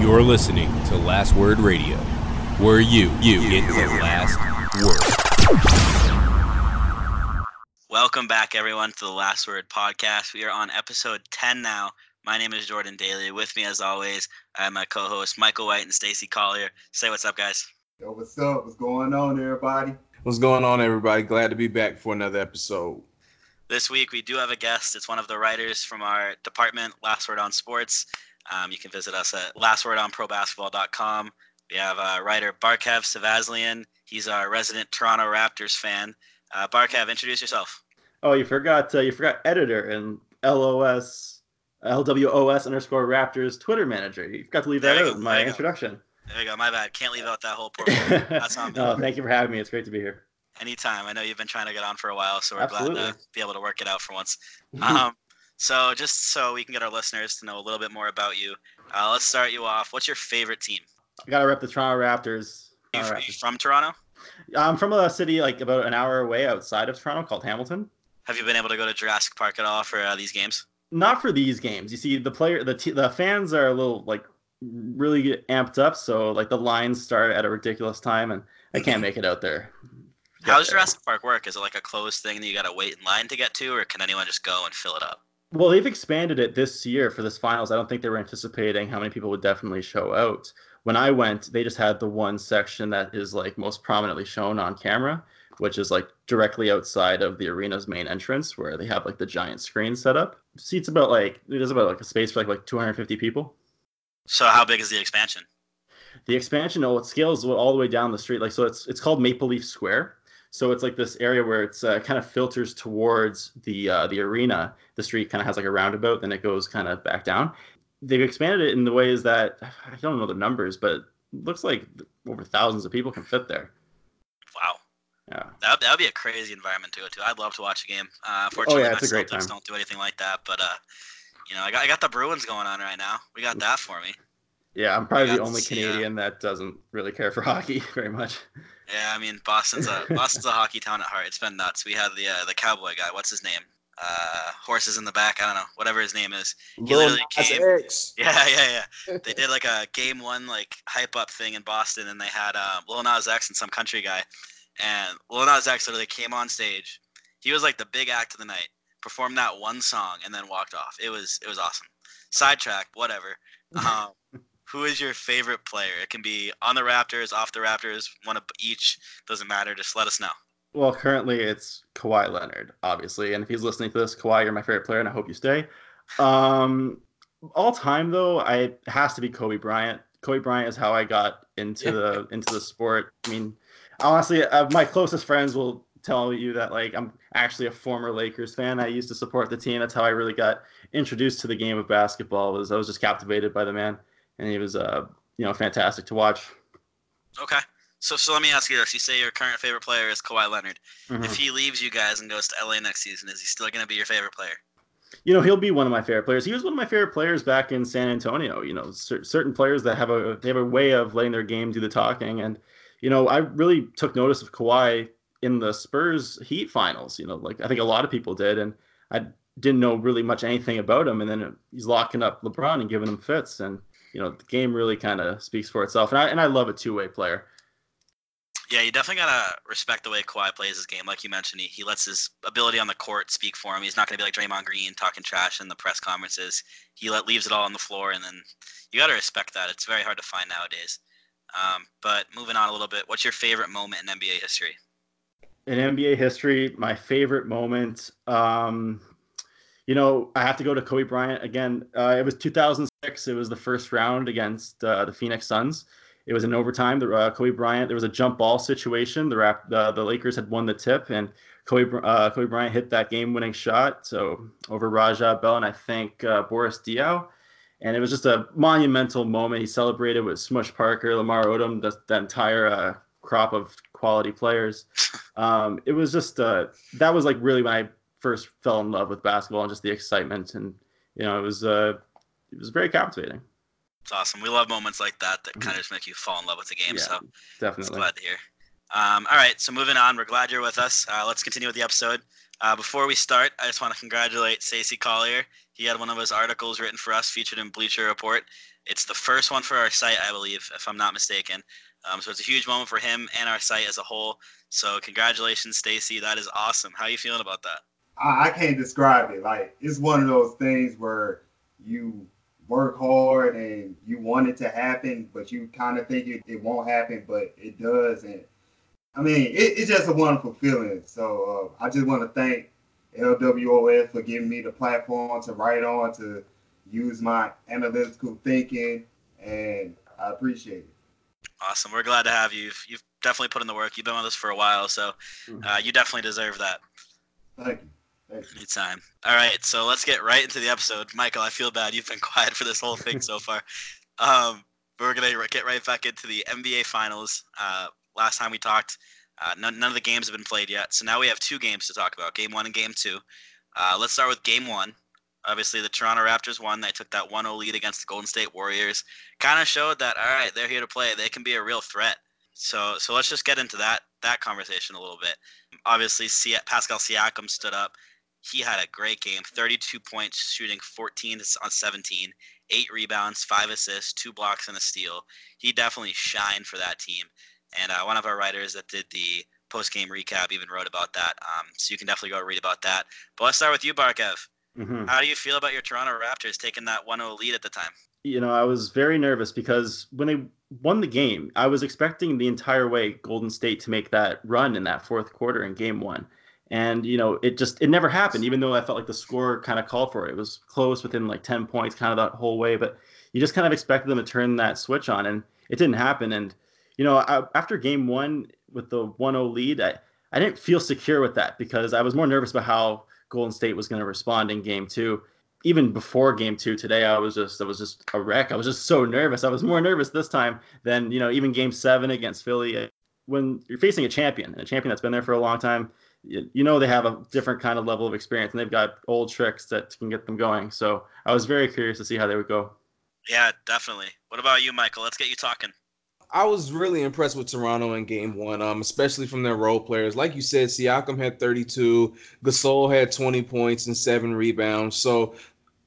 You're listening to Last Word Radio, where you you get the last word. Welcome back, everyone, to the Last Word podcast. We are on episode 10 now. My name is Jordan Daly. With me, as always, I have my co hosts Michael White and Stacy Collier. Say what's up, guys. Yo, what's up? What's going on, everybody? What's going on, everybody? Glad to be back for another episode. This week, we do have a guest. It's one of the writers from our department, Last Word on Sports. Um, you can visit us at lastwordonprobasketball.com. We have uh, writer Barkev Savazlian. He's our resident Toronto Raptors fan. Uh, Barkev, introduce yourself. Oh, you forgot uh, you forgot editor and LOS LWOS underscore Raptors Twitter manager. You forgot to leave There that out in there my go. introduction. There you go. My bad. Can't leave out that whole portfolio. That's on me. no, thank you for having me. It's great to be here. Anytime. I know you've been trying to get on for a while, so we're glad to be able to work it out for once. Um, so, just so we can get our listeners to know a little bit more about you, uh, let's start you off. What's your favorite team? I gotta rep the Toronto Raptors. You, Toronto f- you Raptors. from Toronto? I'm from a city like about an hour away outside of Toronto called Hamilton. Have you been able to go to Jurassic Park at all for uh, these games? Not for these games. You see, the player, the t- the fans are a little like really amped up. So like the lines start at a ridiculous time, and I can't make it out there. How does. Jurassic Park work? Is it like a closed thing that you got to wait in line to get to, or can anyone just go and fill it up? Well, they've expanded it this year for this finals. I don't think they were anticipating how many people would definitely show out. When I went, they just had the one section that is like most prominently shown on camera, which is like directly outside of the arena's main entrance, where they have like the giant screen set up. Seats about like there's about like a space for like like 250 people. So, how big is the expansion? The expansion, oh, it scales all the way down the street. Like so, it's it's called Maple Leaf Square. So it's like this area where it's uh, kind of filters towards the uh, the arena. The street kind of has like a roundabout, then it goes kind of back down. They've expanded it in the ways that I don't know the numbers, but it looks like over thousands of people can fit there. Wow. Yeah. That that would be a crazy environment to go to. I'd love to watch a game. Uh, unfortunately, Oh, yeah, my it's a great Celtics don't do anything like that. But uh, you know, I got I got the Bruins going on right now. We got that for me. Yeah, I'm probably the only uh, Canadian that doesn't really care for hockey very much. Yeah, I mean Boston's a Boston's a hockey town at heart. It's been nuts. We had the uh, the cowboy guy. What's his name? Uh, horses in the back. I don't know. Whatever his name is. He literally Nas came- X. Yeah, yeah, yeah. They did like a game one like hype up thing in Boston, and they had um, Lil Nas X and some country guy, and Lil Nas X literally came on stage. He was like the big act of the night. Performed that one song and then walked off. It was it was awesome. Sidetrack, whatever. Um, who is your favorite player? It can be on the Raptors, off the Raptors, one of each. Doesn't matter. Just let us know. Well, currently it's Kawhi Leonard, obviously, and if he's listening to this, Kawhi, you're my favorite player, and I hope you stay. Um, all time though, I it has to be Kobe Bryant. Kobe Bryant is how I got into the into the sport. I mean, honestly, uh, my closest friends will tell you that like I'm actually a former Lakers fan. I used to support the team. That's how I really got introduced to the game of basketball. Was I was just captivated by the man, and he was uh you know fantastic to watch. Okay. So so let me ask you this: You say your current favorite player is Kawhi Leonard. Mhm. If he leaves you guys and goes to LA next season, is he still going to be your favorite player? you know he'll be one of my favorite players. He was one of my favorite players back in San Antonio. You know, cer- certain players that have a they have a way of letting their game do the talking, and you know I really took notice of Kawhi in the Spurs Heat finals. You know, like I think a lot of people did, and I didn't know really much anything about him, and then he's locking up LeBron and giving him fits, and you know the game really kind of speaks for itself. And I and I love a two way player. Yeah, you definitely gotta respect the way Kawhi plays his game. Like you mentioned, he, he lets his ability on the court speak for him. He's not gonna be like Draymond Green talking trash in the press conferences. He let leaves it all on the floor, and then you gotta respect that. It's very hard to find nowadays. Um, but moving on a little bit, what's your favorite moment in NBA history? in NBA history, my favorite moment. Um, you know, I have to go to Kobe Bryant again. Uh, it was 2006. It was the first round against uh, the Phoenix Suns. It was in overtime. The uh, Kobe Bryant. There was a jump ball situation. The rap, the, the Lakers had won the tip, and Kobe uh, Kobe Bryant hit that game-winning shot. So over Raja Bell and I think uh, Boris Diaw. And it was just a monumental moment. He celebrated with Smush Parker, Lamar Odom, the, that entire uh, crop of quality players um, it was just uh, that was like really when I first fell in love with basketball and just the excitement and you know it was uh, it was very captivating. It's awesome. We love moments like that that kind of just make you fall in love with the game. Yeah, So Definitely. glad to hear. Um, all right, so moving on, we're glad you're with us. Uh, let's continue with the episode. Uh, before we start, I just want to congratulate Stacey Collier. He had one of his articles written for us featured in Bleacher Report. It's the first one for our site, I believe, if I'm not mistaken. Um, so it's a huge moment for him and our site as a whole. So congratulations, Stacy. That is awesome. How are you feeling about that? I, I can't describe it. Like it's one of those things where you work hard and you want it to happen, but you kind of think it, it won't happen, but it does. And I mean, it, it's just a wonderful feeling. So uh, I just want to thank LWOS for giving me the platform to write on, to use my analytical thinking, and I appreciate it. Awesome. We're glad to have you. You've, you've definitely put in the work. You've been with us for a while, so mm-hmm. uh, you definitely deserve that. Thank you. Anytime. All right, so let's get right into the episode. Michael, I feel bad. You've been quiet for this whole thing so far. Um, we're gonna get right back into the NBA Finals. Uh, last time we talked, uh, none, none of the games have been played yet, so now we have two games to talk about: Game One and Game Two. Uh, let's start with Game One. Obviously, the Toronto Raptors won. They took that 1-0 lead against the Golden State Warriors. Kind of showed that all right, they're here to play. They can be a real threat. So, so let's just get into that that conversation a little bit. Obviously, Pascal Siakam stood up he had a great game 32 points, shooting 14 on 17, eight rebounds, five assists, two blocks, and a steal. He definitely shined for that team. And uh, one of our writers that did the post game recap even wrote about that. Um, so you can definitely go read about that. But let's start with you, Barkev. Mm-hmm. How do you feel about your Toronto Raptors taking that 1 0 lead at the time? You know, I was very nervous because when they won the game, I was expecting the entire way Golden State to make that run in that fourth quarter in game one and you know it just it never happened even though i felt like the score kind of called for it. It was close within like 10 points kind of that whole way but you just kind of expected them to turn that switch on and it didn't happen. And you know I, after game one with the 1-0 lead I, I didn't feel secure with that because i was more nervous about how golden state was going to respond in game two. Even before game two today i was just i was just a wreck. I was just so nervous. I was more nervous this time than you know even game seven against philly uh, when you're facing a champion a champion that's been there for a long time you know they have a different kind of level of experience and they've got old tricks that can get them going. So I was very curious to see how they would go. Yeah, definitely. What about you, Michael? Let's get you talking. I was really impressed with Toronto in game one, um, especially from their role players. Like you said, Siakam had 32, Gasol had 20 points and seven rebounds. So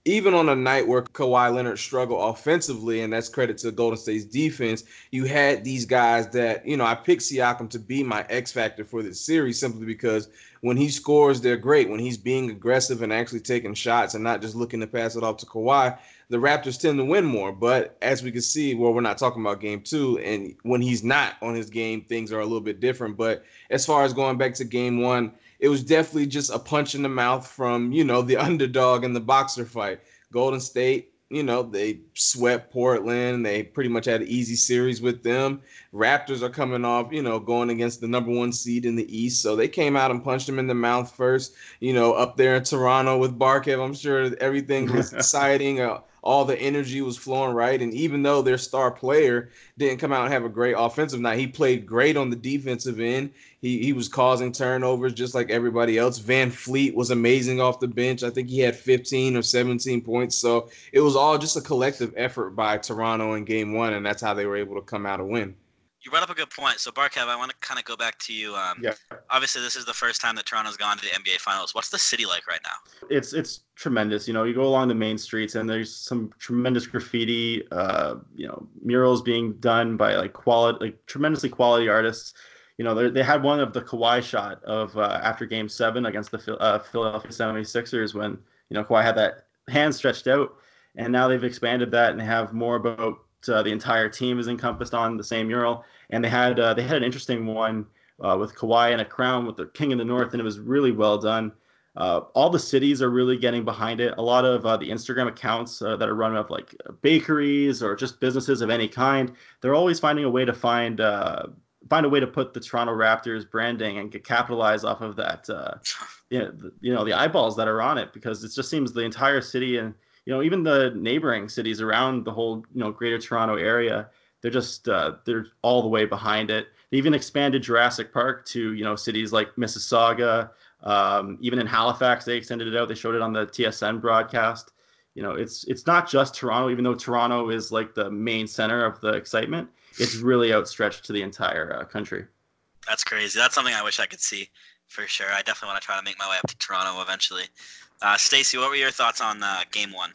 even on a night where Kawhi Leonard struggled offensively, and that's credit to Golden State's defense, you had these guys that, you know, I picked Siakam to be my X factor for this series simply because when he scores, they're great. When he's being aggressive and actually taking shots and not just looking to pass it off to Kawhi, the Raptors tend to win more. But as we can see, well, we're not talking about game two, and when he's not on his game, things are a little bit different. But as far as going back to game one, it was definitely just a punch in the mouth from you know the underdog in the boxer fight. Golden State, you know, they swept Portland. They pretty much had an easy series with them. Raptors are coming off, you know, going against the number one seed in the East, so they came out and punched them in the mouth first. You know, up there in Toronto with Barkev, I'm sure everything was exciting. Uh, all the energy was flowing right. And even though their star player didn't come out and have a great offensive night, he played great on the defensive end. He he was causing turnovers just like everybody else. VanVleet was amazing off the bench. I think he had 15 or 17 points. So it was all just a collective effort by Toronto in game one, and that's how they were able to come out and win you brought up a good point. So Barkev, I want to kind of go back to you. Um, yeah. Obviously, this is the first time that Toronto's gone to the NBA Finals. What's the city like right now? It's it's tremendous. You know, you go along the main streets and there's some tremendous graffiti. Uh, you know, murals being done by like quality, like tremendously quality artists. You know, they had one of the Kawhi shot of uh, after Game Seven against the uh, Philadelphia 76ers when you know Kawhi had that hand stretched out, and now they've expanded that and have more about uh, the entire team is encompassed on the same mural. And they had uh, they had an interesting one uh, with Kawhi and a crown with the King in the North, and it was really well done. Uh, all the cities are really getting behind it. A lot of uh, the Instagram accounts uh, that are run of like bakeries or just businesses of any kind, they're always finding a way to find find a way to put the Toronto Raptors branding and get capitalize off of that. you, know, the, you know the eyeballs that are on it because it just seems the entire city and you know, even the neighboring cities around the whole, you know, greater Toronto area, they're just uh, they're all the way behind it. They even expanded Jurassic Park to, you know, cities like Mississauga. Um, even in Halifax, they extended it out. They showed it on the TSN broadcast. You know, it's it's not just Toronto, even though Toronto is like the main center of the excitement. It's really outstretched to the entire uh, country. That's crazy. That's something I wish I could see for sure. I definitely want to try to make my way up to Toronto eventually. Uh, Stacy, what were your thoughts on uh, Game One?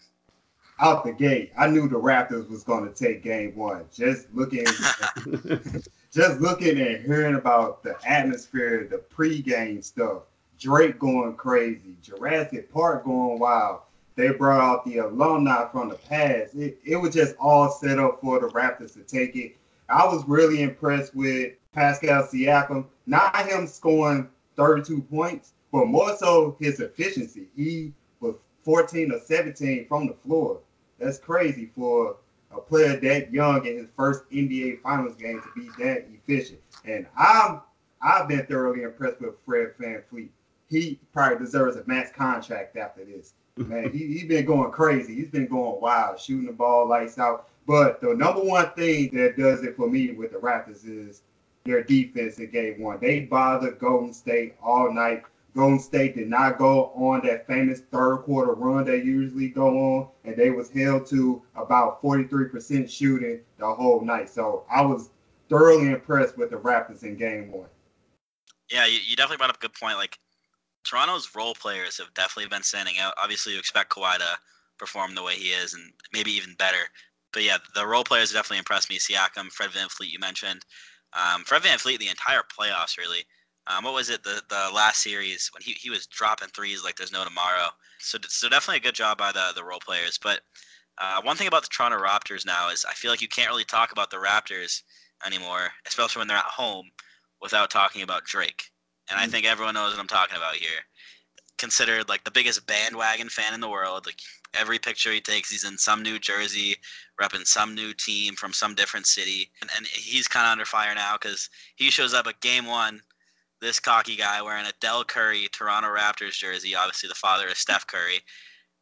Out the gate, I knew the Raptors was going to take Game One. Just looking, just looking and hearing about the atmosphere, the pregame stuff, Drake going crazy, Jurassic Park going wild. They brought out the alumni from the past. It, it was just all set up for the Raptors to take it. I was really impressed with Pascal Siakam. Not him scoring 32 points, but more so his efficiency. He was 14 or 17 from the floor. That's crazy for a player that young in his first NBA Finals game to be that efficient. And I'm I've been thoroughly impressed with Fred VanVleet. He probably deserves a max contract after this. Man, he, he's been going crazy. He's been going wild, shooting the ball lights out. But the number one thing that does it for me with the Raptors is their defense in game one. They bothered Golden State all night. Golden State did not go on that famous third quarter run they usually go on, and they was held to about 43% shooting the whole night. So I was thoroughly impressed with the Raptors in game one. Yeah, you, you definitely brought up a good point. Like Toronto's role players have definitely been standing out. Obviously, you expect Kawhi to perform the way he is, and maybe even better. But yeah, the role players definitely impressed me. Siakam, Fred Van VanVleet, you mentioned. Um, Fred VanVleet, the entire playoffs, really. Um, what was it? The the last series when he, he was dropping threes like there's no tomorrow. So so definitely a good job by the the role players. But uh, one thing about the Toronto Raptors now is I feel like you can't really talk about the Raptors anymore, especially when they're at home, without talking about Drake. And I mm. think everyone knows what I'm talking about here. Considered like the biggest bandwagon fan in the world. Like every picture he takes, he's in some new jersey, repping some new team from some different city. And, and he's kind of under fire now because he shows up at game one, this cocky guy wearing a Dell Curry Toronto Raptors jersey, obviously the father of Steph Curry,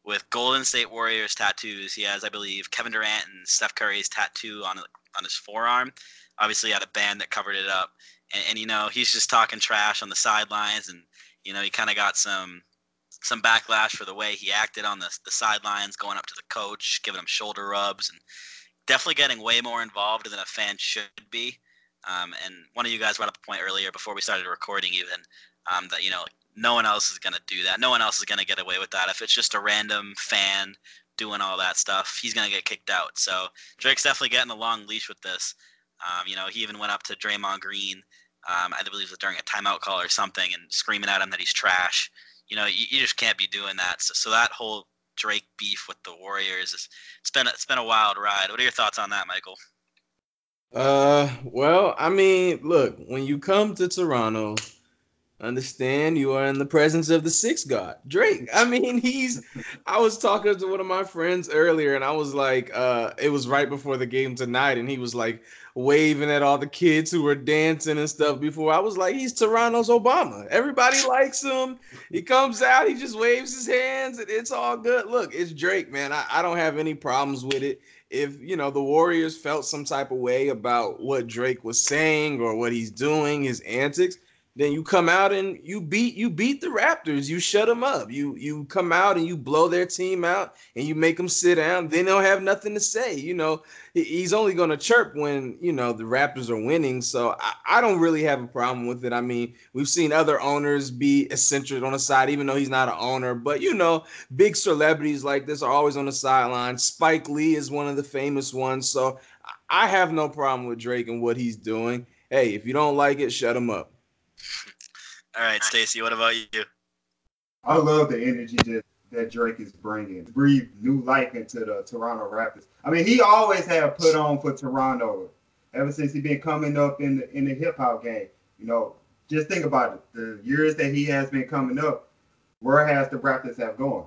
with Golden State Warriors tattoos. He has, I believe, Kevin Durant and Steph Curry's tattoo on on his forearm. Obviously, had a band that covered it up. And, and you know, he's just talking trash on the sidelines. And, you know, he kind of got some some backlash for the way he acted on the, the sidelines, going up to the coach, giving him shoulder rubs, and definitely getting way more involved than a fan should be. Um, and one of you guys brought up a point earlier before we started recording, even um, that you know no one else is going to do that. No one else is going to get away with that. If it's just a random fan doing all that stuff, he's going to get kicked out. So Drake's definitely getting a long leash with this. Um, you know, he even went up to Draymond Green, um, I believe it was during a timeout call or something, and screaming at him that he's trash you know, you, you just can't be doing that. So, so that whole Drake beef with the Warriors is it's been it's been a wild ride. What are your thoughts on that, Michael? Uh, well, I mean, look, when you come to Toronto, understand you are in the presence of the sixth god, Drake. I mean, he's. I was talking to one of my friends earlier, and I was like, uh, it was right before the game tonight, and he was like, waving at all the kids who were dancing and stuff before. I was like, he's Toronto's Obama. Everybody likes him. He comes out, he just waves his hands, and it's all good. Look, it's Drake, man. I, I don't have any problems with it. If you know the Warriors felt some type of way about what Drake was saying or what he's doing, his antics, then you come out and you beat you beat the Raptors. You shut them up. You you come out and you blow their team out and you make them sit down. Then They don't have nothing to say. You know he's only going to chirp when you know the Raptors are winning. So I, I, don't really have a problem with it. I mean we've seen other owners be eccentric on the side, even though he's not an owner. But you know big celebrities like this are always on the sideline. Spike Lee is one of the famous ones. So I have no problem with Drake and what he's doing. Hey, if you don't like it, shut him up. All right, Stacy, what about you? I love the energy that, that Drake is bringing. Breathe new life into the Toronto Raptors. I mean, he always had put on for Toronto ever since he been coming up in the in the hip hop game. You know, just think about it. The years that he has been coming up, where has the Raptors have gone?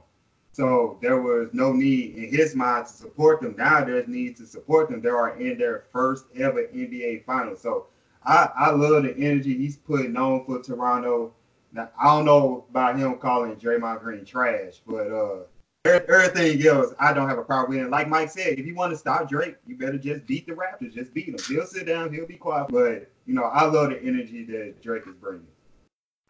So there was no need in his mind to support them. Now there's need to support them. They are in their first ever NBA Finals. So I, I love the energy he's putting on for Toronto. Now, I don't know about him calling Draymond Green trash, but uh, everything else, I don't have a problem with. And like Mike said, if you want to stop Drake, you better just beat the Raptors. Just beat him. He'll sit down. He'll be quiet. But you know, I love the energy that Drake is bringing.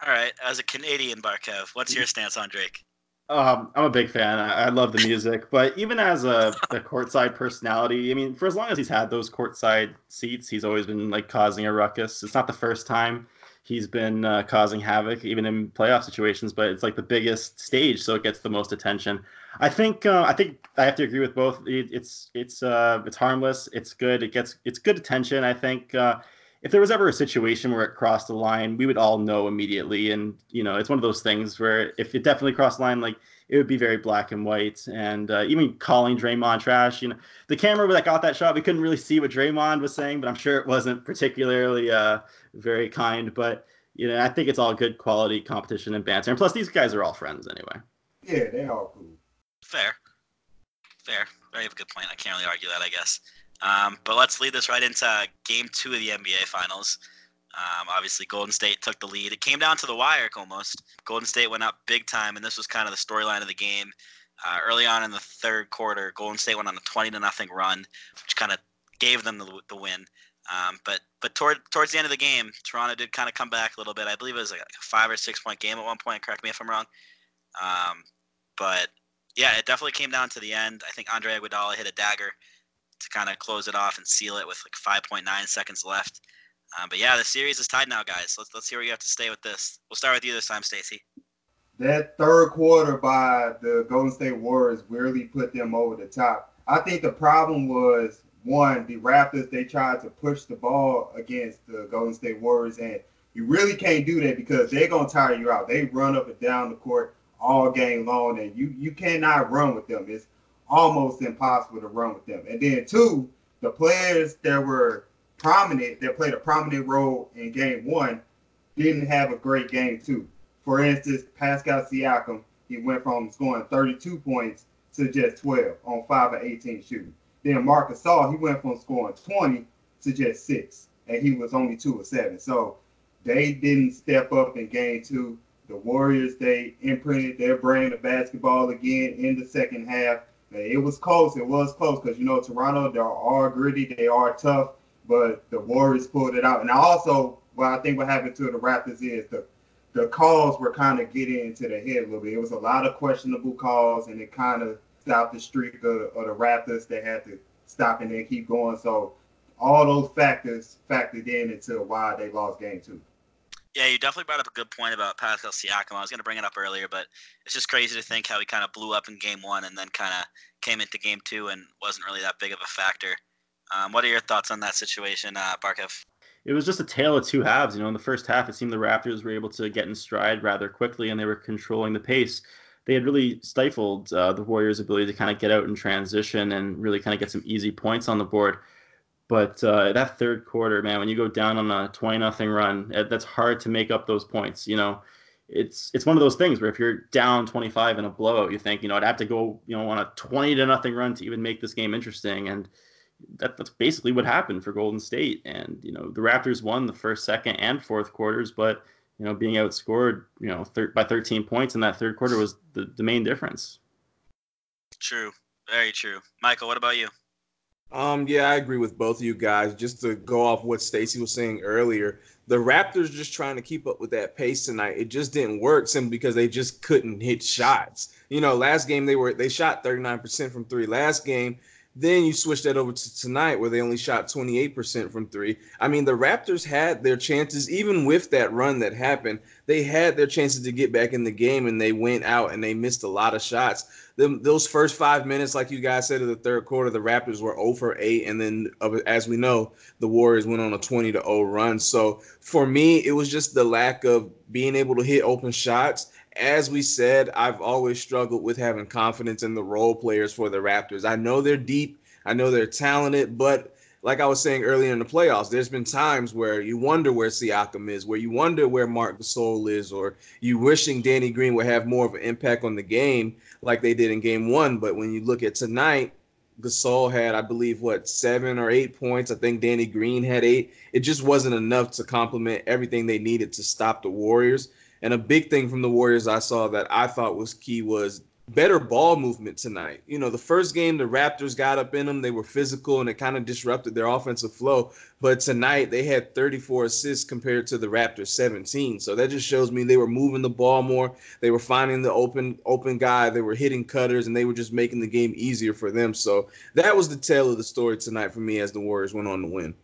All right, as a Canadian Barkev, what's your stance on Drake? Um, I'm a big fan. I, I, love the music, but even as a, a courtside personality, I mean, for as long as he's had those courtside seats, he's always been like causing a ruckus. It's not the first time. he's been uh, causing havoc even in playoff situations. But it's like the biggest stage, so it gets the most attention. I think uh, I think I have to agree with both. It, it's it's uh, it's harmless. It's good. It gets it's good attention. I think uh, if there was ever a situation where it crossed the line, we would all know immediately. And you know, it's one of those things where if it definitely crossed the line, like it would be very black and white. And uh, even calling Draymond trash, you know, the camera that got that shot, we couldn't really see what Draymond was saying, but I'm sure it wasn't particularly uh, very kind. But you know, I think it's all good quality competition and banter. And plus, these guys are all friends anyway. Yeah, they're all cool. Fair, fair. Very good point. I can't really argue that, I guess. Um, but let's lead this right into game two of the NBA Finals. Um, obviously, Golden State took the lead. It came down to the wire almost. Golden State went up big time, and this was kind of the storyline of the game. Uh, early on in the third quarter, Golden State went on a 20 to nothing run, which kind of gave them the, the win. Um, but but toward, towards the end of the game, Toronto did kind of come back a little bit. I believe it was like a five or six point game at one point. Correct me if I'm wrong. Um, but yeah, it definitely came down to the end. I think Andre Iguodala hit a dagger to kind of close it off and seal it with like 5.9 seconds left. Um, but yeah, the series is tied now, guys. Let's let's see where you have to stay with this. We'll start with you this time, Stacy. That third quarter by the Golden State Warriors really put them over the top. I think the problem was one, the Raptors they tried to push the ball against the Golden State Warriors, and you really can't do that because they're gonna tire you out. They run up and down the court all game long, and you you cannot run with them. It's almost impossible to run with them. And then two, the players that were prominent, that played a prominent role in game one, didn't have a great game two. For instance, Pascal Siakam, he went from scoring 32 points to just 12 on 5 of 18 shooting. Then Marcus Gasol, he went from scoring 20 to just 6, and he was only 2 of 7. So they didn't step up in game two. The Warriors, they imprinted their brand of basketball again in the second half. It was close. It was close because you know Toronto, they are gritty, they are tough, but the Warriors pulled it out. And also, what I think what happened to the Raptors is the the calls were kind of getting into the head a little bit. It was a lot of questionable calls, and it kind of stopped the streak of, of the Raptors. They had to stop and then keep going. So all those factors factored in into why they lost game two. Yeah, you definitely brought up a good point about Pascal Siakam. I was going to bring it up earlier, but it's just crazy to think how he kind of blew up in game one and then kind of came into game two and wasn't really that big of a factor. Um, what are your thoughts on that situation, uh, Barkev? It was just a tale of two halves. You know, in the first half, it seemed the Raptors were able to get in stride rather quickly and they were controlling the pace. They had really stifled uh, the Warriors' ability to kind of get out and transition and really kind of get some easy points on the board. But uh, that third quarter, man, when you go down on a twenty nothing run, that's hard to make up those points. You know, it's it's one of those things where if you're down twenty five in a blowout, you think you know I'd have to go you know on a twenty to nothing run to even make this game interesting, and that, that's basically what happened for Golden State. And you know the Raptors won the first, second, and fourth quarters, but you know being outscored you know thir- by thirteen points in that third quarter was the, the main difference. True, very true. Michael, what about you? Um, yeah, I agree with both of you guys. Just to go off what Stacy was saying earlier, the Raptors just trying to keep up with that pace tonight. It just didn't work simply because they just couldn't hit shots. You know, last game they were they shot 39% from three. Last game then you switch that over to tonight where they only shot 28% from three. I mean, the Raptors had their chances, even with that run that happened, they had their chances to get back in the game and they went out and they missed a lot of shots. Them, those first five minutes, like you guys said, of the third quarter, the Raptors were 0 for 8. And then, as we know, the Warriors went on a 20 to 0 run. So for me, it was just the lack of being able to hit open shots as we said, I've always struggled with having confidence in the role players for the Raptors. I know they're deep, I know they're talented, but like I was saying earlier in the playoffs, there's been times where you wonder where Siakam is, where you wonder where Marc Gasol is, or you wishing Danny Green would have more of an impact on the game like they did in game one. But when you look at tonight, Gasol had, I believe, what, seven or eight points. I think Danny Green had eight. It just wasn't enough to complement everything they needed to stop the Warriors. And a big thing from the Warriors I saw that I thought was key was better ball movement tonight. You know, the first game the Raptors got up in them, they were physical and it kind of disrupted their offensive flow. But tonight they had 34 assists compared to the Raptors 17. So that just shows me they were moving the ball more. They were finding the open open guy, they were hitting cutters and they were just making the game easier for them. So that was the tale of the story tonight for me as the Warriors went on to win.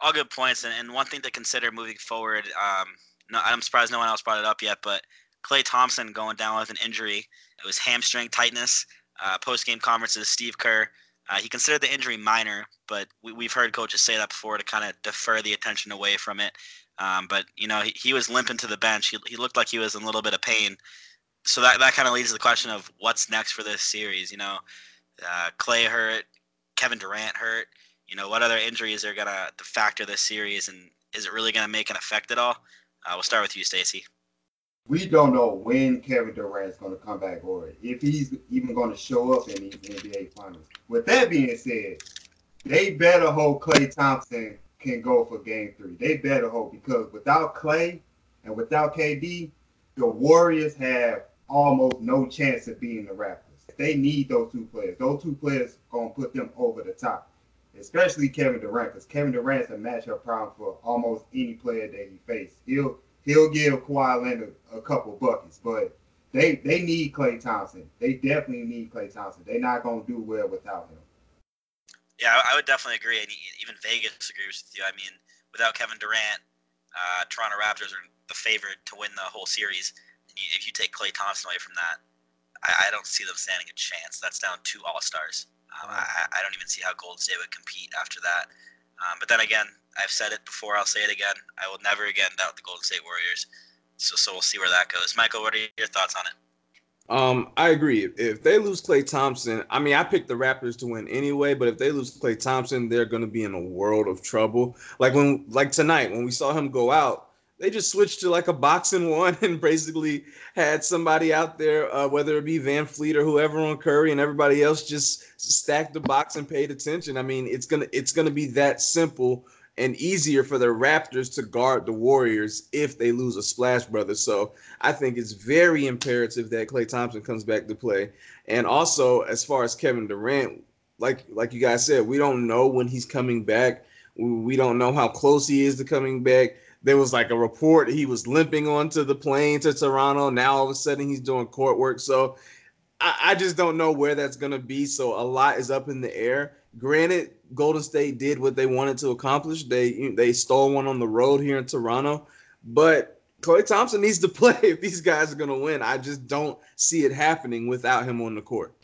all good points, and, one thing to consider moving forward. Um, no, I'm surprised no one else brought it up yet, but Klay Thompson going down with an injury. It was hamstring tightness. Uh, Post game conferences, Steve Kerr. Uh, he considered the injury minor, but we, have heard coaches say that before to kind of defer the attention away from it. Um, but you know, he, he was limping to the bench. He, he looked like he was in a little bit of pain. So that that kind of leads to the question of what's next for this series. You know, uh, Klay hurt, Kevin Durant hurt. You know, what other injuries are gonna factor this series, and is it really gonna make an effect at all? Uh, we'll start with you, Stacy. We don't know when Kevin Durant's going to come back or if he's even going to show up in these NBA Finals. With that being said, they better hope Klay Thompson can go for Game Three. They better hope because without Klay and without KD, the Warriors have almost no chance of beating the Raptors. They need those two players. Those two players gonna put them over the top, especially Kevin Durant, because Kevin Durant's a matchup problem for almost any player that he faces. He'll he'll give Kawhi Leonard a couple buckets, but they they need Klay Thompson. They definitely need Klay Thompson. They're not gonna do well without him. Yeah, I would definitely agree, and even Vegas agrees with you. I mean, without Kevin Durant, uh, Toronto Raptors are the favorite to win the whole series. If you take Klay Thompson away from that, I, I don't see them standing a chance. That's down two All Stars. Um, I, I, don't even see how Golden State would compete after that. Um, but then again, I've said it before. I'll say it again. I will never again doubt the Golden State Warriors. So, so we'll see where that goes. Michael, what are your thoughts on it? Um, I agree. If they lose Klay Thompson, I mean, I picked the Raptors to win anyway. But if they lose Klay Thompson, they're going to be in a world of trouble. Like when, like tonight, when we saw him go out, they just switched to like a box-and-one and basically had somebody out there, uh, whether it be VanVleet or whoever on Curry and everybody else, just stacked the box and paid attention. I mean, it's gonna it's gonna be that simple and easier for the Raptors to guard the Warriors if they lose a Splash Brother. So I think it's very imperative that Klay Thompson comes back to play. And also, as far as Kevin Durant, like like you guys said, we don't know when he's coming back. We don't know how close he is to coming back. There was like a report he was limping onto the plane to Toronto. Now all of a sudden he's doing court work. So I, I just don't know where that's gonna be. So a lot is up in the air. Granted, Golden State did what they wanted to accomplish. They they stole one on the road here in Toronto, but Klay Thompson needs to play if these guys are going to win. I just don't see it happening without him on the court.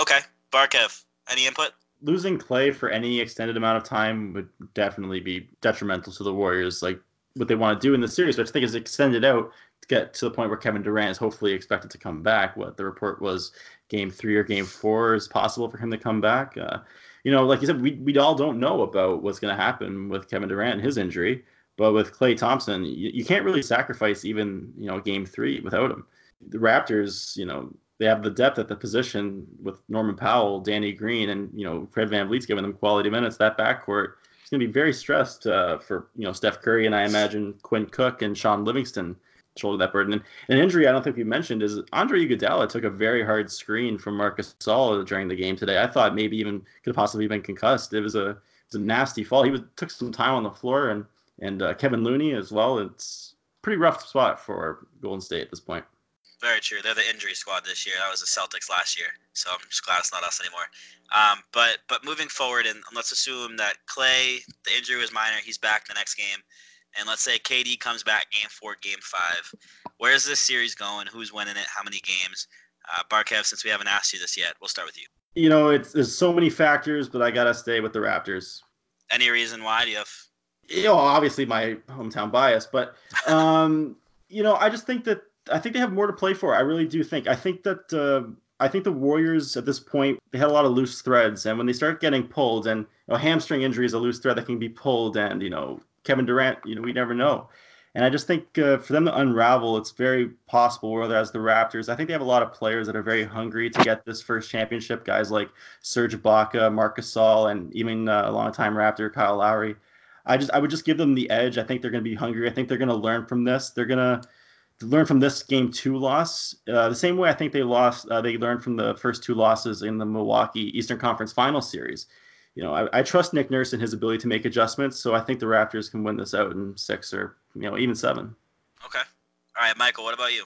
Okay, Barkev, any input? Losing Klay for any extended amount of time would definitely be detrimental to the Warriors. Like what they want to do in the series, which I think is extended out to get to the point where Kevin Durant is hopefully expected to come back. What the report was, game three or game four is possible for him to come back. Uh, you know, like you said, we, we all don't know about what's going to happen with Kevin Durant and his injury. But with Klay Thompson, you, you can't really sacrifice even, you know, game three without him. The Raptors, you know, they have the depth at the position with Norman Powell, Danny Green, and, you know, Fred VanVleet's giving them quality minutes. That backcourt is going to be very stressed uh, for, you know, Steph Curry and I imagine Quinn Cook and Shaun Livingston shoulder that burden. And an injury I don't think we mentioned is Andre Iguodala took a very hard screen from Marcus Gasol during the game today. I thought maybe even could have possibly been concussed. It was a it was a nasty fall. He was took some time on the floor and and uh, Kevin Looney as well. It's pretty rough spot for Golden State at this point. Very true. They're the injury squad this year. That was the Celtics last year, so I'm just glad it's not us anymore. Um, but but moving forward, and let's assume that Klay, the injury was minor. He's back the next game and let's say KD comes back game four, game five, where's this series going? Who's winning it? How many games? Uh, Barkev, since we haven't asked you this yet, we'll start with you. You know, it's there's so many factors, but I gotta stay with the Raptors. Any reason why? Do you have? You know, obviously my hometown bias, but um, you know, I just think that I think they have more to play for. I really do think. I think that uh, I think the Warriors at this point they had a lot of loose threads, and when they start getting pulled, and you know, hamstring injury is a loose thread that can be pulled, and you know, Kevin Durant, you know, we never know. And I just think uh, for them to unravel, it's very possible. Whereas the Raptors, I think they have a lot of players that are very hungry to get this first championship. Guys like Serge Ibaka, Marc Gasol, and even uh, a longtime Raptor Kyle Lowry. I just I would just give them the edge. I think they're going to be hungry. I think they're going to learn from this. They're going to learn from this game two loss uh, the same way I think they lost. Uh, they learned from the first two losses in the Milwaukee Eastern Conference Final Series you know, I, I, trust Nick Nurse and his ability to make adjustments. So I think the Raptors can win this out in six or you know even seven. Okay. All right, Michael. What about you?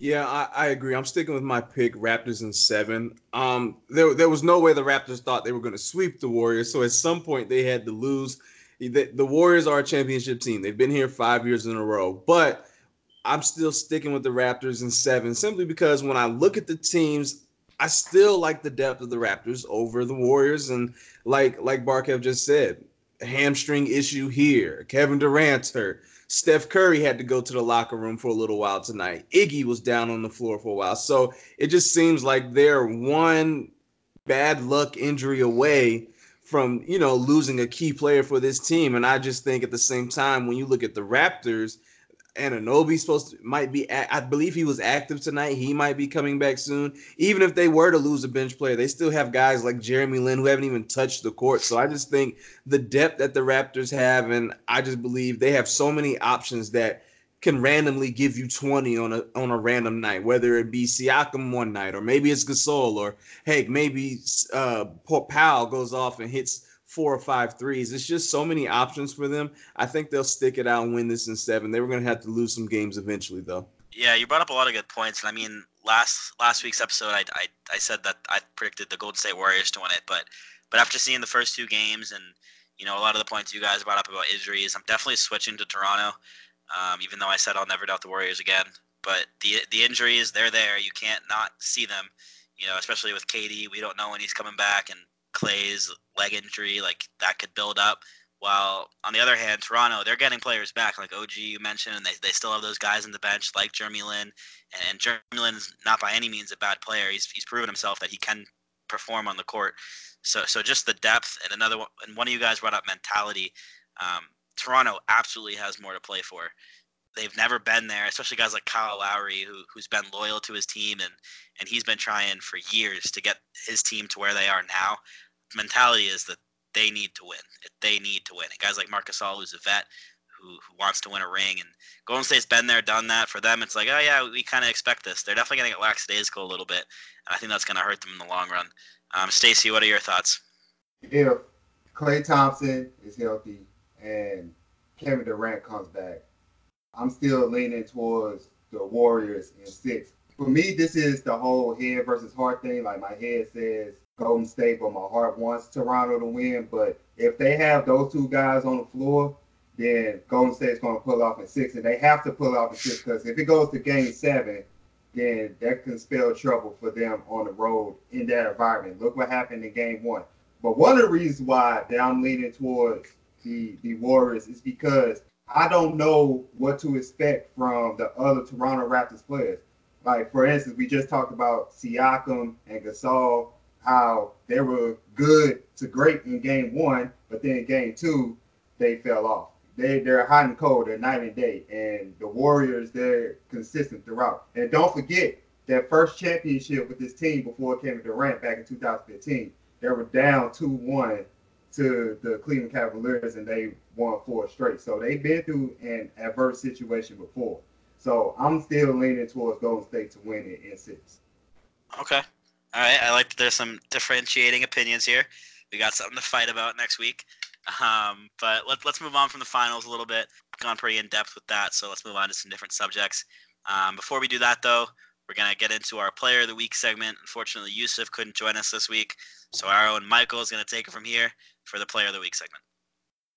Yeah, I, I agree. I'm sticking with my pick, Raptors in seven. Um, there there was no way the Raptors thought they were going to sweep the Warriors. So at some point they had to lose. The, the Warriors are a championship team. They've been here five years in a row, but I'm still sticking with the Raptors in seven simply because when I look at the teams, I still like the depth of the Raptors over the Warriors. And like like Barkev just said, hamstring issue here. Kevin Durant hurt. Steph Curry had to go to the locker room for a little while tonight. Iggy was down on the floor for a while. So it just seems like they're one bad luck injury away from, you know, losing a key player for this team. And I just think at the same time, when you look at the Raptors, Anunoby supposed to might be. I believe he was active tonight. He might be coming back soon. Even if they were to lose a bench player, they still have guys like Jeremy Lin who haven't even touched the court. So I just think the depth that the Raptors have, and I just believe they have so many options that can randomly give you 20 on a on a random night, whether it be Siakam one night, or maybe it's Gasol, or hey, maybe uh Powell goes off and hits four or five threes. It's just so many options for them. I think they'll stick it out and win this in seven. They were going to have to lose some games eventually, though. Yeah, you brought up a lot of good points, and I mean, last last week's episode, I, I, I said that I predicted the Golden State Warriors to win it, but but after seeing the first two games and you know a lot of the points you guys brought up about injuries, I'm definitely switching to Toronto. Um, even though I said I'll never doubt the Warriors again, but the the injuries they're there. You can't not see them. You know, especially with KD, we don't know when he's coming back, and Klay's leg injury, like that could build up. While on the other hand, Toronto, they're getting players back, like OG you mentioned, and they, they still have those guys in the bench like Jeremy Lin. And, and Jeremy Lin's not by any means a bad player. He's, he's proven himself that he can perform on the court. So so just the depth and another one, and one of you guys brought up mentality. Um, Toronto absolutely has more to play for. They've never been there, especially guys like Kyle Lowry, who who's been loyal to his team and and he's been trying for years to get his team to where they are now mentality is that they need to win. They need to win. And guys like Marc Gasol, who's a vet, who, who wants to win a ring, and Golden State's been there, done that. For them, it's like, oh yeah, we kind of expect this. They're definitely going to get lackadaisical a little bit, and I think that's going to hurt them in the long run. Um, Stacy, what are your thoughts? If Klay Thompson is healthy and Kevin Durant comes back, I'm still leaning towards the Warriors in six. For me, this is the whole head versus heart thing. Like my head says Golden State, but my heart wants Toronto to win. But if they have those two guys on the floor, then Golden State's going to pull off in six, and they have to pull off in six because if it goes to Game Seven, then that can spell trouble for them on the road in that environment. Look what happened in Game One. But one of the reasons why that I'm leaning towards the the Warriors is because I don't know what to expect from the other Toronto Raptors players. Like for instance, we just talked about Siakam and Gasol how they were good to great in game one, but then game two, they fell off. They they're hot and cold, they're night and day. And the Warriors, they're consistent throughout. And don't forget that first championship with this team before Kevin Durant back in 2015, they were down 2-1 to the Cleveland Cavaliers and they won four straight. So they've been through an adverse situation before. So I'm still leaning towards Golden State to win it in six. Okay. All right, I like that there's some differentiating opinions here. We got something to fight about next week. Um, but let, let's move on from the finals a little bit. Gone pretty in depth with that, so let's move on to some different subjects. Um, before we do that, though, we're gonna get into our Player of the Week segment. Unfortunately, Yusuf couldn't join us this week, so our own Michael is gonna take it from here for the Player of the Week segment.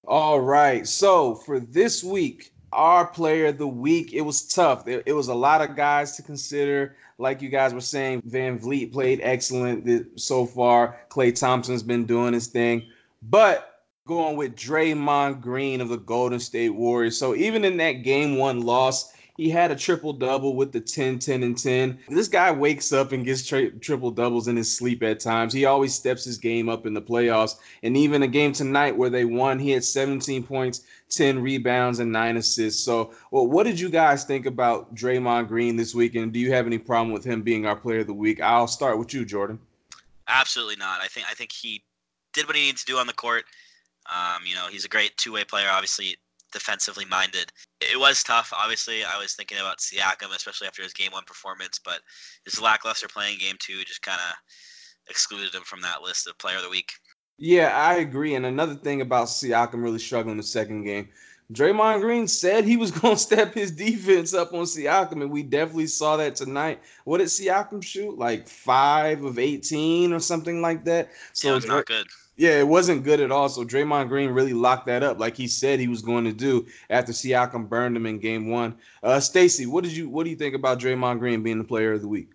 All right. So for this week, our Player of the Week, it was tough. It, it was a lot of guys to consider like you guys were saying, VanVleet played excellent so far. Klay Thompson's been doing his thing. But going with Draymond Green of the Golden State Warriors. So even in that game one loss, he had a triple double with the 10, 10, and 10. This guy wakes up and gets tri- triple doubles in his sleep at times. He always steps his game up in the playoffs. And even a game tonight where they won, he had 17 points, 10 rebounds, and nine assists. So, well, what did you guys think about Draymond Green this week? And do you have any problem with him being our player of the week? I'll start with you, Jordan. Absolutely not. I think I think he did what he needed to do on the court. Um, you know, he's a great two-way player. Obviously, defensively minded. It was tough. Obviously, I was thinking about Siakam, especially after his game one performance, but his lackluster playing game two just kind of excluded him from that list of player of the week. Yeah, I agree. And another thing about Siakam really struggling the second game, Draymond Green said he was going to step his defense up on Siakam, and we definitely saw that tonight. What did Siakam shoot? Like five of 18 or something like that. So yeah, it's not good. Yeah, it wasn't good at all. So Draymond Green really locked that up, like he said he was going to do after Siakam burned him in Game One. Uh, Stacy, what did you what do you think about Draymond Green being the Player of the Week?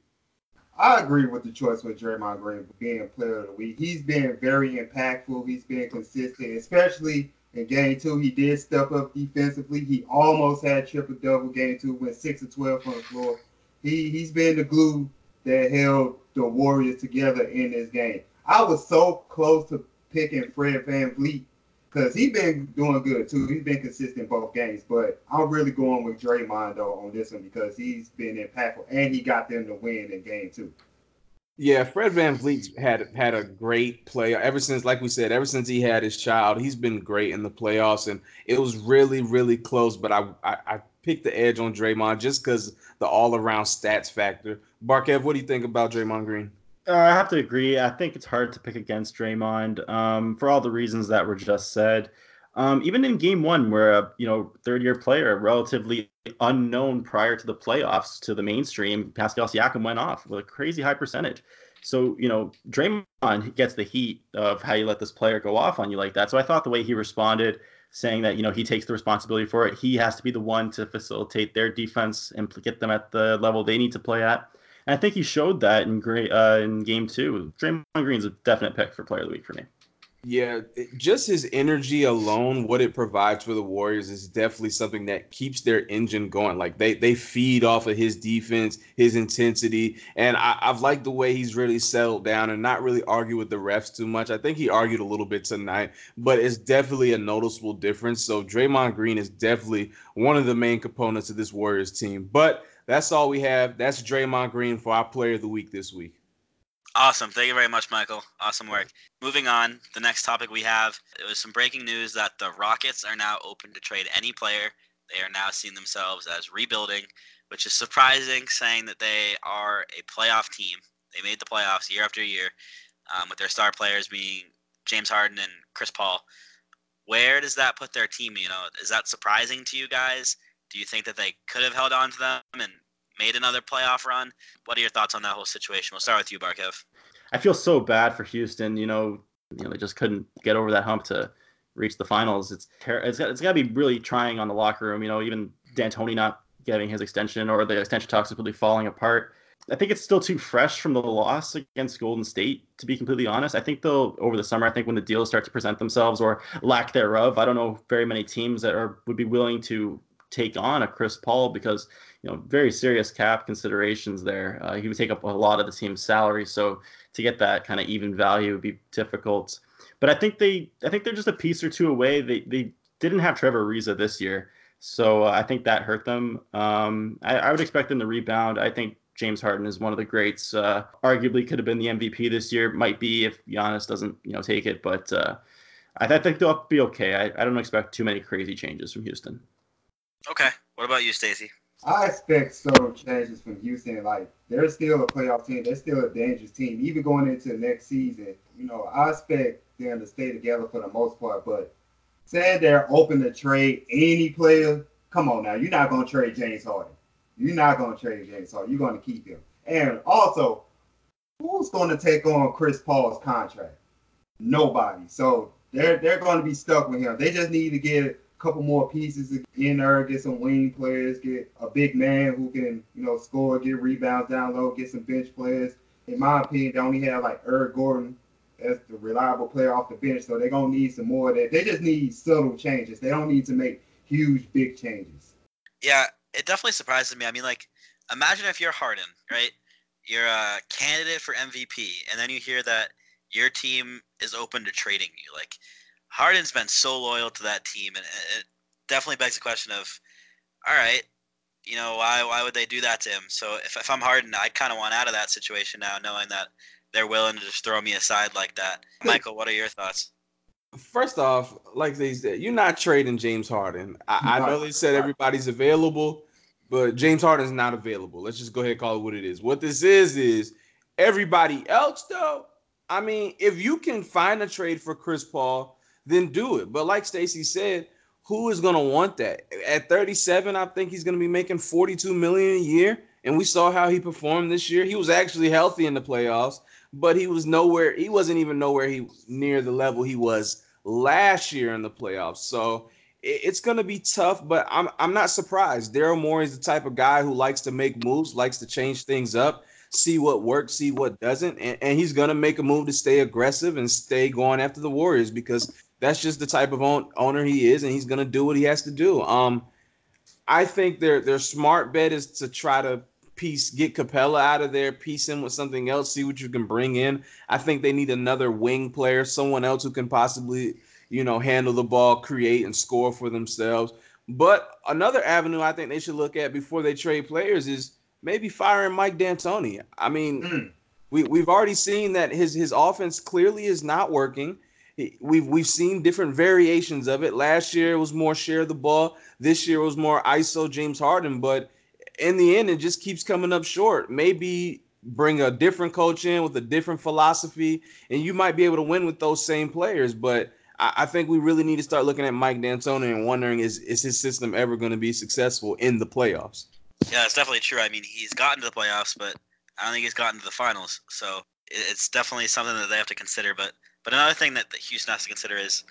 I agree with the choice with Draymond Green being Player of the Week. He's been very impactful. He's been consistent, especially in Game Two. He did step up defensively. He almost had triple double. Game Two went six of twelve on the floor. He he's been the glue that held the Warriors together in this game. I was so close to picking Fred VanVleet because he's been doing good too. He's been consistent both games, but I'm really going with Draymond though on this one because he's been impactful and he got them to win in game two. Yeah, Fred VanVleet had had a great play ever since, like we said, ever since he had his child. He's been great in the playoffs, and it was really, really close. But I, I, I picked the edge on Draymond just because the all around stats factor. Barkev, what do you think about Draymond Green? Uh, I have to agree. I think it's hard to pick against Draymond um, for all the reasons that were just said. Um, even in Game One, where a you know third year player, relatively unknown prior to the playoffs to the mainstream, Pascal Siakam went off with a crazy high percentage. So you know Draymond gets the heat of how you let this player go off on you like that. So I thought the way he responded, saying that you know he takes the responsibility for it, he has to be the one to facilitate their defense and get them at the level they need to play at. And I think he showed that in great uh, in game two. Draymond Green's a definite pick for player of the week for me. Yeah, just his energy alone, what it provides for the Warriors is definitely something that keeps their engine going. Like they they feed off of his defense, his intensity, and I, have liked the way he's really settled down and not really argue with the refs too much. I think he argued a little bit tonight, but it's definitely a noticeable difference. So Draymond Green is definitely one of the main components of this Warriors team. But that's all we have. That's Draymond Green for our player of the week this week. Awesome. Thank you very much, Michael. Awesome work. Moving on, the next topic we have it was some breaking news that the Rockets are now open to trade any player. They are now seeing themselves as rebuilding, which is surprising, saying that they are a playoff team. They made the playoffs year after year, um, with their star players being James Harden and Chris Paul. Where does that put their team? You know, is that surprising to you guys? Do you think that they could have held on to them and made another playoff run? What are your thoughts on that whole situation? We'll start with you, Barkev. I feel so bad for Houston. You know, you know they just couldn't get over that hump to reach the finals. It's ter- it's got, it's got to be really trying on the locker room. You know, even D'Antoni not getting his extension or the extension talks completely falling apart. I think it's still too fresh from the loss against Golden State, to be completely honest. I think they'll over the summer. I think when the deals start to present themselves or lack thereof, I don't know very many teams that are would be willing to take on a Chris Paul because you know very serious cap considerations there. Uh, he would take up a lot of the team's salary, so to get that kind of even value would be difficult. But I think they I think they're just a piece or two away. They they didn't have Trevor Ariza this year, so uh, I think that hurt them. Um, I, I, would expect them to rebound. I think James Harden is one of the greats. Uh, arguably could have been the MVP this year. Might be if Giannis doesn't you know take it, but. Uh, I, think they'll be okay. I, I don't expect too many crazy changes from Houston. Okay. What about you, Stacy? I expect some changes from Houston. Like they're still a playoff team. They're still a dangerous team. Even going into next season, you know, I expect them to stay together for the most part. But saying they're open to trade any player, come on now, you're not gonna trade James Harden. You're not gonna trade James Harden. You're gonna keep him. And also, who's gonna take on Chris Paul's contract? Nobody. So they're they're gonna be stuck with him. They just need to get couple more pieces in there, get some wing players, get a big man who can, you know, score, get rebounds down low, get some bench players. In my opinion, they only have like Eric Gordon as the reliable player off the bench, so they're gonna need some more of that. They just need subtle changes. They don't need to make huge, big changes. Yeah, it definitely surprises me. I mean, like, imagine if you're Harden, right? You're a candidate for MVP, and then you hear that your team is open to trading you. Like, Harden's been so loyal to that team, and it definitely begs the question of, all right, you know, why why would they do that to him? So if, if I'm Harden, I kind of want out of that situation now, knowing that they're willing to just throw me aside like that. Michael, what are your thoughts? First off, like they said, you're not trading James Harden. I, I know they said everybody's available, but James Harden's not available. Let's just go ahead and call it what it is. What this is is everybody else, though. I mean, if you can find a trade for Chris Paul then do it. But like Stacy said, who is going to want that? At 37, I think he's going to be making 42 million a year. And we saw how he performed this year. He was actually healthy in the playoffs, but he was nowhere. He wasn't even nowhere he near the level he was last year in the playoffs. So it's going to be tough, but I'm I'm not surprised. Daryl Morey is the type of guy who likes to make moves, likes to change things up, see what works, see what doesn't, and, and he's going to make a move to stay aggressive and stay going after the Warriors because that's just the type of own, owner he is, and he's going to do what he has to do. Um, I think their their smart bet is to try to piece get Capela out of there, piece him with something else, see what you can bring in. I think they need another wing player, someone else who can possibly, you know, handle the ball, create and score for themselves. But another avenue I think they should look at before they trade players is maybe firing Mike D'Antoni. I mean, mm. we we've already seen that his his offense clearly is not working we've we've seen different variations of it. Last year it was more share the ball. This year it was more ISO James Harden. But in the end, it just keeps coming up short. Maybe bring a different coach in with a different philosophy, and you might be able to win with those same players. But I, I think we really need to start looking at Mike D'Antoni and wondering is is his system ever going to be successful in the playoffs? Yeah, it's definitely true. I mean, he's gotten to the playoffs, but I don't think he's gotten to the finals. So it's definitely something that they have to consider. But but another thing that, that Houston has to consider is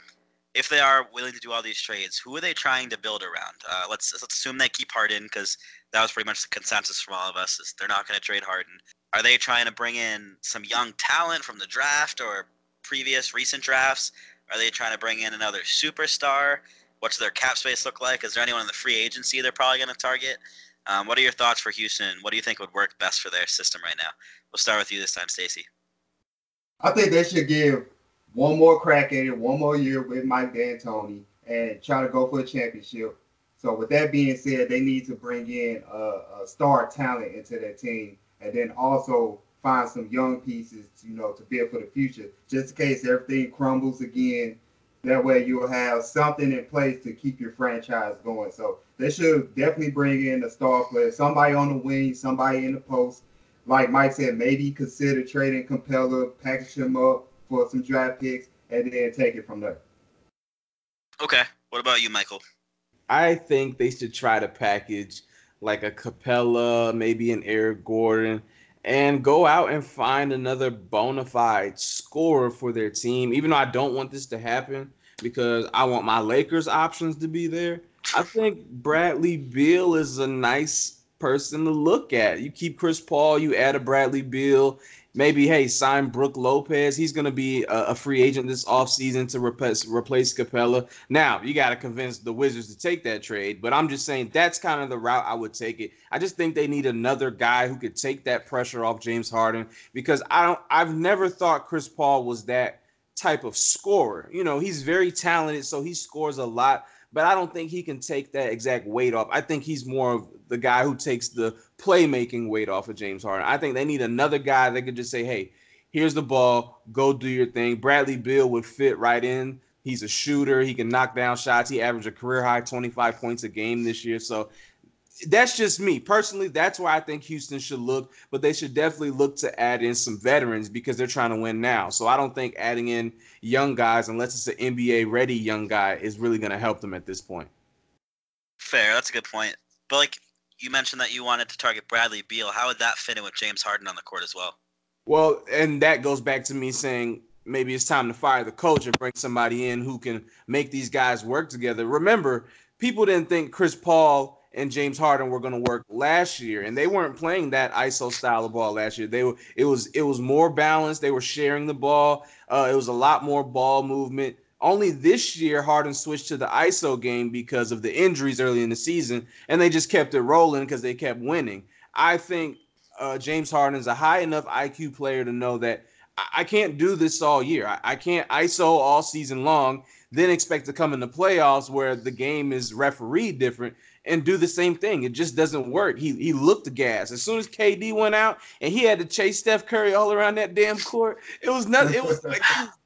if they are willing to do all these trades, who are they trying to build around? Uh, let's let's assume they keep Harden because that was pretty much the consensus from all of us is they're not going to trade Harden. Are they trying to bring in some young talent from the draft or previous recent drafts? Are they trying to bring in another superstar? What's their cap space look like? Is there anyone in the free agency they're probably going to target? Um, what are your thoughts for Houston? What do you think would work best for their system right now? We'll start with you this time, Stacy. I think they should give one more crack at it, one more year with Mike D'Antoni, and try to go for a championship. So with that being said, they need to bring in a, a star talent into their team, and then also find some young pieces, you know, to build for the future, just in case everything crumbles again. That way you'll have something in place to keep your franchise going. So they should definitely bring in a star player, somebody on the wing, somebody in the post. Like Mike said, maybe consider trading Capela, package him up, for some draft picks, and then take it from there. Okay. What about you, Michael? I think they should try to package like a Capela, maybe an Eric Gordon, and go out and find another bona fide scorer for their team. Even though I don't want this to happen because I want my Lakers options to be there. I think Bradley Beal is a nice person to look at. You keep Chris Paul, you add a Bradley Beal, maybe hey sign Brook Lopez. He's going to be a, a, free agent this offseason to replace replace Capela. Now you got to convince the Wizards to take that trade, but I'm just saying that's kind of the route I would take it. I just think they need another guy who could take that pressure off James Harden because I don't. I've never thought Chris Paul was that type of scorer. You know, he's very talented, so he scores a lot but I don't think he can take that exact weight off. I think he's more of the guy who takes the playmaking weight off of James Harden. I think they need another guy that could just say, "Hey, here's the ball, go do your thing." Bradley Beal would fit right in. He's a shooter. He can knock down shots. He averaged a career high 25 points a game this year. So that's just me personally. That's why I think Houston should look, but they should definitely look to add in some veterans because they're trying to win now. So I don't think adding in young guys, unless it's an NBA ready young guy, is really going to help them at this point. Fair, that's a good point. But like you mentioned that you wanted to target Bradley Beal, how would that fit in with James Harden on the court as well? Well, and that goes back to me saying maybe it's time to fire the coach and bring somebody in who can make these guys work together. Remember, people didn't think Chris Paul and James Harden were going to work last year, and they weren't playing that ISO style of ball last year. They were it was it was more balanced. They were sharing the ball. Uh, it was a lot more ball movement. Only this year, Harden switched to the ISO game because of the injuries early in the season, and they just kept it rolling because they kept winning. I think uh, James Harden is a high enough IQ player to know that I, I can't do this all year. I, I can't ISO all season long, then expect to come in the playoffs where the game is refereed different and do the same thing. It just doesn't work. He he looked the gas. As soon as KD went out and he had to chase Steph Curry all around that damn court, it was nothing. It was like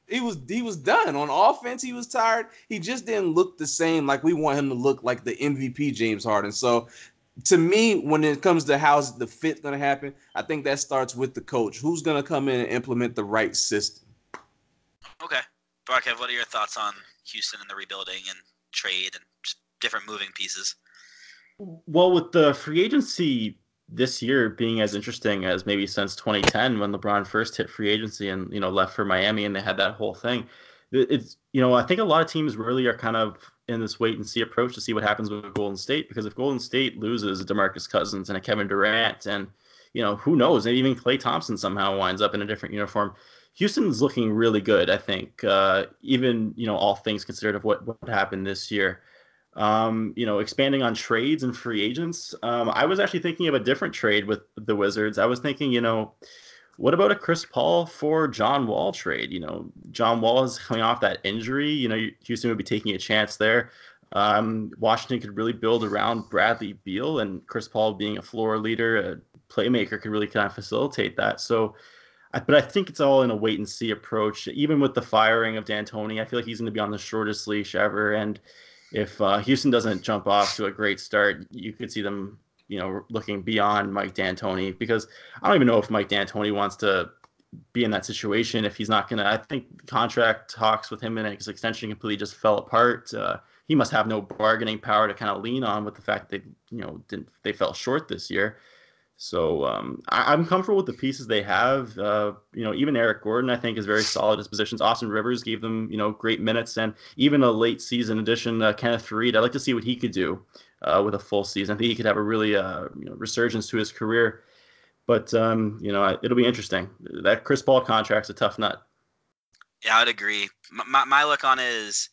he was he was done on offense. He was tired. He just didn't look the same. Like we want him to look like the MVP James Harden. So to me, when it comes to how's the fit going to happen, I think that starts with the coach. Who's going to come in and implement the right system? Okay, Barkev, what are your thoughts on Houston and the rebuilding and trade and different moving pieces. Well, with the free agency this year being as interesting as maybe since 2010 when LeBron first hit free agency and you know left for Miami and they had that whole thing. It's you know I think a lot of teams really are kind of in this wait and see approach to see what happens with Golden State because if Golden State loses DeMarcus Cousins and a Kevin Durant and you know who knows maybe even Klay Thompson somehow winds up in a different uniform. Houston's looking really good, I think, uh, even you know all things considered of what what happened this year. Um, you know, expanding on trades and free agents. Um, I was actually thinking of a different trade with the Wizards. I was thinking, you know, what about a Chris Paul for John Wall trade? You know, John Wall is coming off that injury. You know, Houston would be taking a chance there. Um, Washington could really build around Bradley Beal and Chris Paul being a floor leader, a playmaker could really kind of facilitate that. So, but I think it's all in a wait and see approach. Even with the firing of D'Antoni, I feel like he's going to be on the shortest leash ever. And if uh, Houston doesn't jump off to a great start, you could see them, you know, looking beyond Mike D'Antoni because I don't even know if Mike D'Antoni wants to be in that situation if he's not going to. I think contract talks with him and his extension completely just fell apart. Uh, he must have no bargaining power to kind of lean on with the fact that you know, didn't they fell short this year. So um, I, am comfortable with the pieces they have. Uh, you know, even Eric Gordon, I think, is very solid as positions. Austin Rivers gave them, you know, great minutes, and even a late season addition, uh, Kenneth Faried. I'd like to see what he could do uh, with a full season. I think he could have a really, uh, you know, resurgence to his career. But um, you know, it'll be interesting. That Chris Paul contract's a tough nut. Yeah, I'd agree. My, my look on it is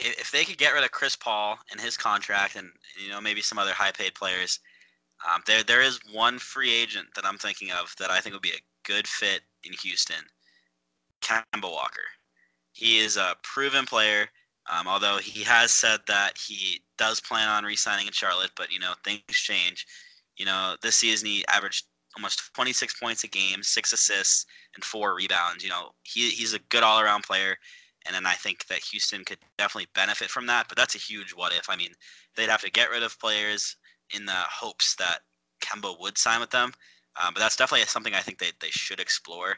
if they could get rid of Chris Paul and his contract, and you know maybe some other high-paid players um, there, there is one free agent that I'm thinking of that I think would be a good fit in Houston. Kemba Walker. He is a proven player. Um, although he has said that he does plan on re-signing in Charlotte, but you know things change. You know this season he averaged almost 26 points a game, six assists, and four rebounds. You know he he's a good all-around player, and then I think that Houston could definitely benefit from that. But that's a huge what if. I mean, they'd have to get rid of players in the hopes that Kemba would sign with them. Um, but that's definitely something I think they, they should explore.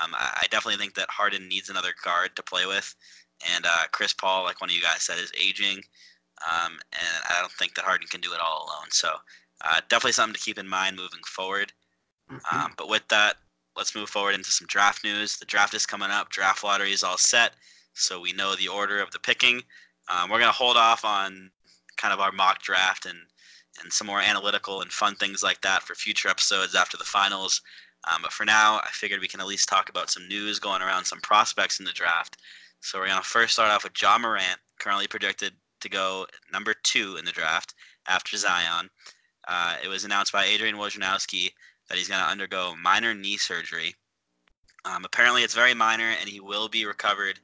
Um, I, I, definitely think that Harden needs another guard to play with. And uh, Chris Paul, like one of you guys said, is aging. Um, and I don't think that Harden can do it all alone. So uh, definitely something to keep in mind moving forward. Mm-hmm. Um, but with that, let's move forward into some draft news. The draft is coming up. Draft lottery is all set. So we know the order of the picking. Um, we're going to hold off on kind of our mock draft and and some more analytical and fun things like that for future episodes after the finals. Um, but for now, I figured we can at least talk about some news going around some prospects in the draft. So we're going to first start off with Ja Morant, currently projected to go number two in the draft after Zion. Uh, it was announced by Adrian Wojnarowski that he's going to undergo minor knee surgery. Um, apparently, it's very minor, and he will be recovered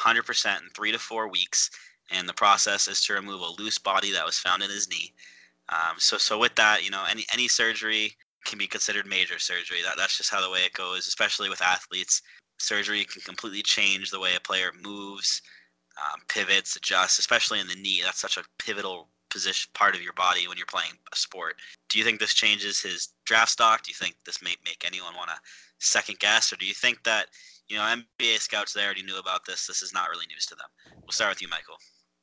100% in three to four weeks. And the process is to remove a loose body that was found in his knee. Um, so so with that, you know, any any surgery can be considered major surgery. That that's just how the way it goes, especially with athletes. Surgery can completely change the way a player moves, um, pivots, adjusts, especially in the knee. That's such a pivotal position part of your body when you're playing a sport. Do you think this changes his draft stock? Do you think this may make anyone want to second guess, or do you think that you know NBA scouts they already knew about this? This is not really news to them. We'll start with you, Michael.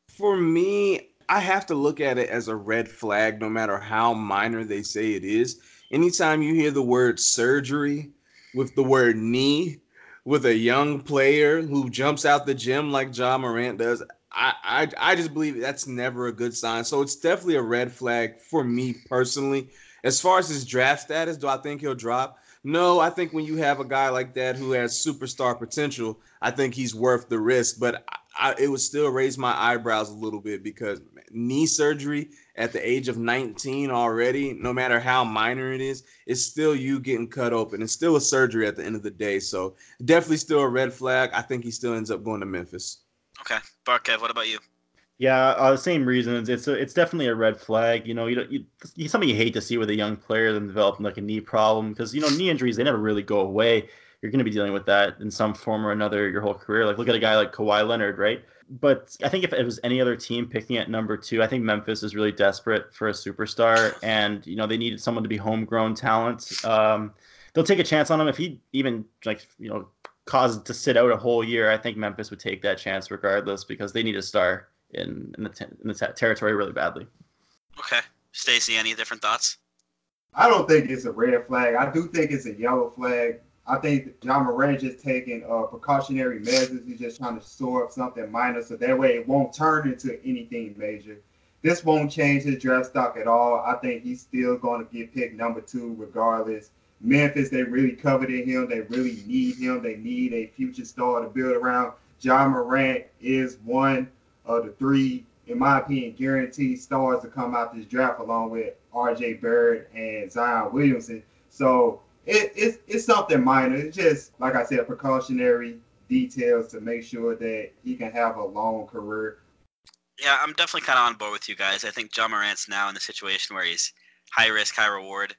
For me, I have to look at it as a red flag, no matter how minor they say it is. Anytime you hear the word surgery with the word knee, with a young player who jumps out the gym like Ja Morant does, I, I I just believe that's never a good sign. So it's definitely a red flag for me personally. As far as his draft status, do I think he'll drop? No, I think when you have a guy like that who has superstar potential, I think he's worth the risk. But I, it would still raise my eyebrows a little bit because knee surgery at the age of 19 already, no matter how minor it is, it's still you getting cut open. It's still a surgery at the end of the day. So definitely still a red flag. I think he still ends up going to Memphis. Okay, Barkev, what about you? Yeah, uh, the same reasons. It's a, it's definitely a red flag. You know, you, you, you something you hate to see with a young player then developing like a knee problem because you know knee injuries they never really go away. You're going to be dealing with that in some form or another your whole career. Like look at a guy like Kawhi Leonard, right? but I think if it was any other team picking at number two, I think Memphis is really desperate for a superstar, and you know they needed someone to be homegrown talent. Um, they'll take a chance on him if he even like you know caused to sit out a whole year. I think Memphis would take that chance regardless because they need a star in in the te- in the te- territory really badly. Okay, Stacy, any different thoughts? I don't think it's a red flag. I do think it's a yellow flag. I think Ja Morant just taking uh, precautionary measures. He's just trying to store up something minor so that way it won't turn into anything major. This won't change his draft stock at all. I think he's still going to get picked number two regardless. Memphis, they really coveted him. They really need him. They need a future star to build around. Ja Morant is one of the three, in my opinion, guaranteed stars to come out this draft along with RJ Barrett and Zion Williamson. So it, it's it's something minor. It's just like I said, precautionary details to make sure that he can have a long career. Yeah, I'm definitely kind of on board with you guys. I think Ja Morant's now in the situation where he's high risk, high reward.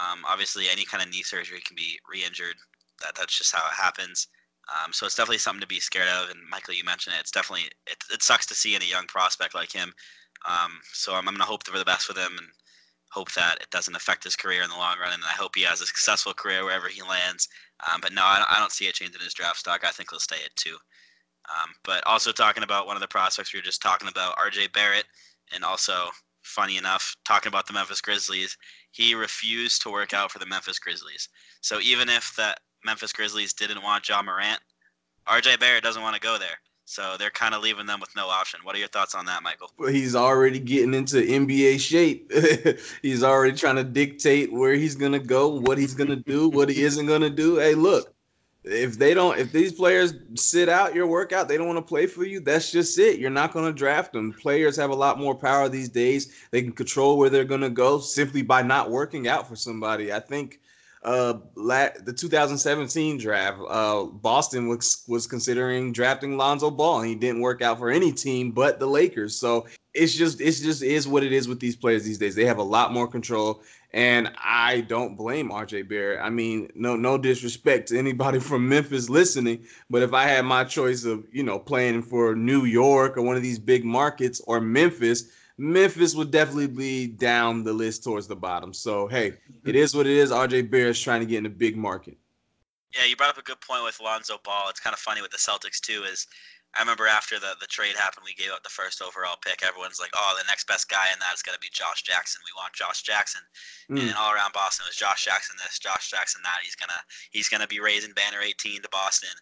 Um, obviously, any kind of knee surgery can be re-injured. That that's just how it happens. Um, so it's definitely something to be scared of. And Michael, you mentioned it. It's definitely it, it sucks to see any young prospect like him. Um, so I'm, I'm gonna hope for the best for them and hope that it doesn't affect his career in the long run. And I hope he has a successful career wherever he lands. Um, but no, I don't, I don't see it changing his draft stock. I think he'll stay at two. Um, but also talking about one of the prospects we were just talking about, R.J. Barrett, and also funny enough, talking about the Memphis Grizzlies, he refused to work out for the Memphis Grizzlies. So even if the Memphis Grizzlies didn't want Ja Morant, R.J. Barrett doesn't want to go there. So they're kind of leaving them with no option. What are your thoughts on that, Michael? Well, he's already getting into NBA shape. he's already trying to dictate where he's gonna go, what he's gonna do, what he isn't gonna do. Hey, look, if they don't, if these players sit out your workout, they don't want to play for you. That's just it. You're not going to draft them. Players have a lot more power these days. They can control where they're going to go simply by not working out for somebody. I think uh, the 2017 draft, uh, Boston was was considering drafting Lonzo Ball, and he didn't work out for any team but the Lakers. So it's just it's just is what it is with these players these days. They have a lot more control, and I don't blame RJ Barrett. I mean, no no disrespect to anybody from Memphis listening, but if I had my choice of you know playing for New York or one of these big markets or Memphis Memphis would definitely be down the list towards the bottom. So hey, it mm-hmm. is what it is. RJ Barrett's trying to get in a big market. Yeah, you brought up a good point with Lonzo Ball. It's kind of funny with the Celtics too. Is I remember after the, the trade happened, we gave up the first overall pick. Everyone's like, "Oh, the next best guy in that is going to be Josh Jackson. We want Josh Jackson." Mm. And all around Boston it was Josh Jackson this, Josh Jackson that. He's gonna he's gonna be raising banner 18 to Boston,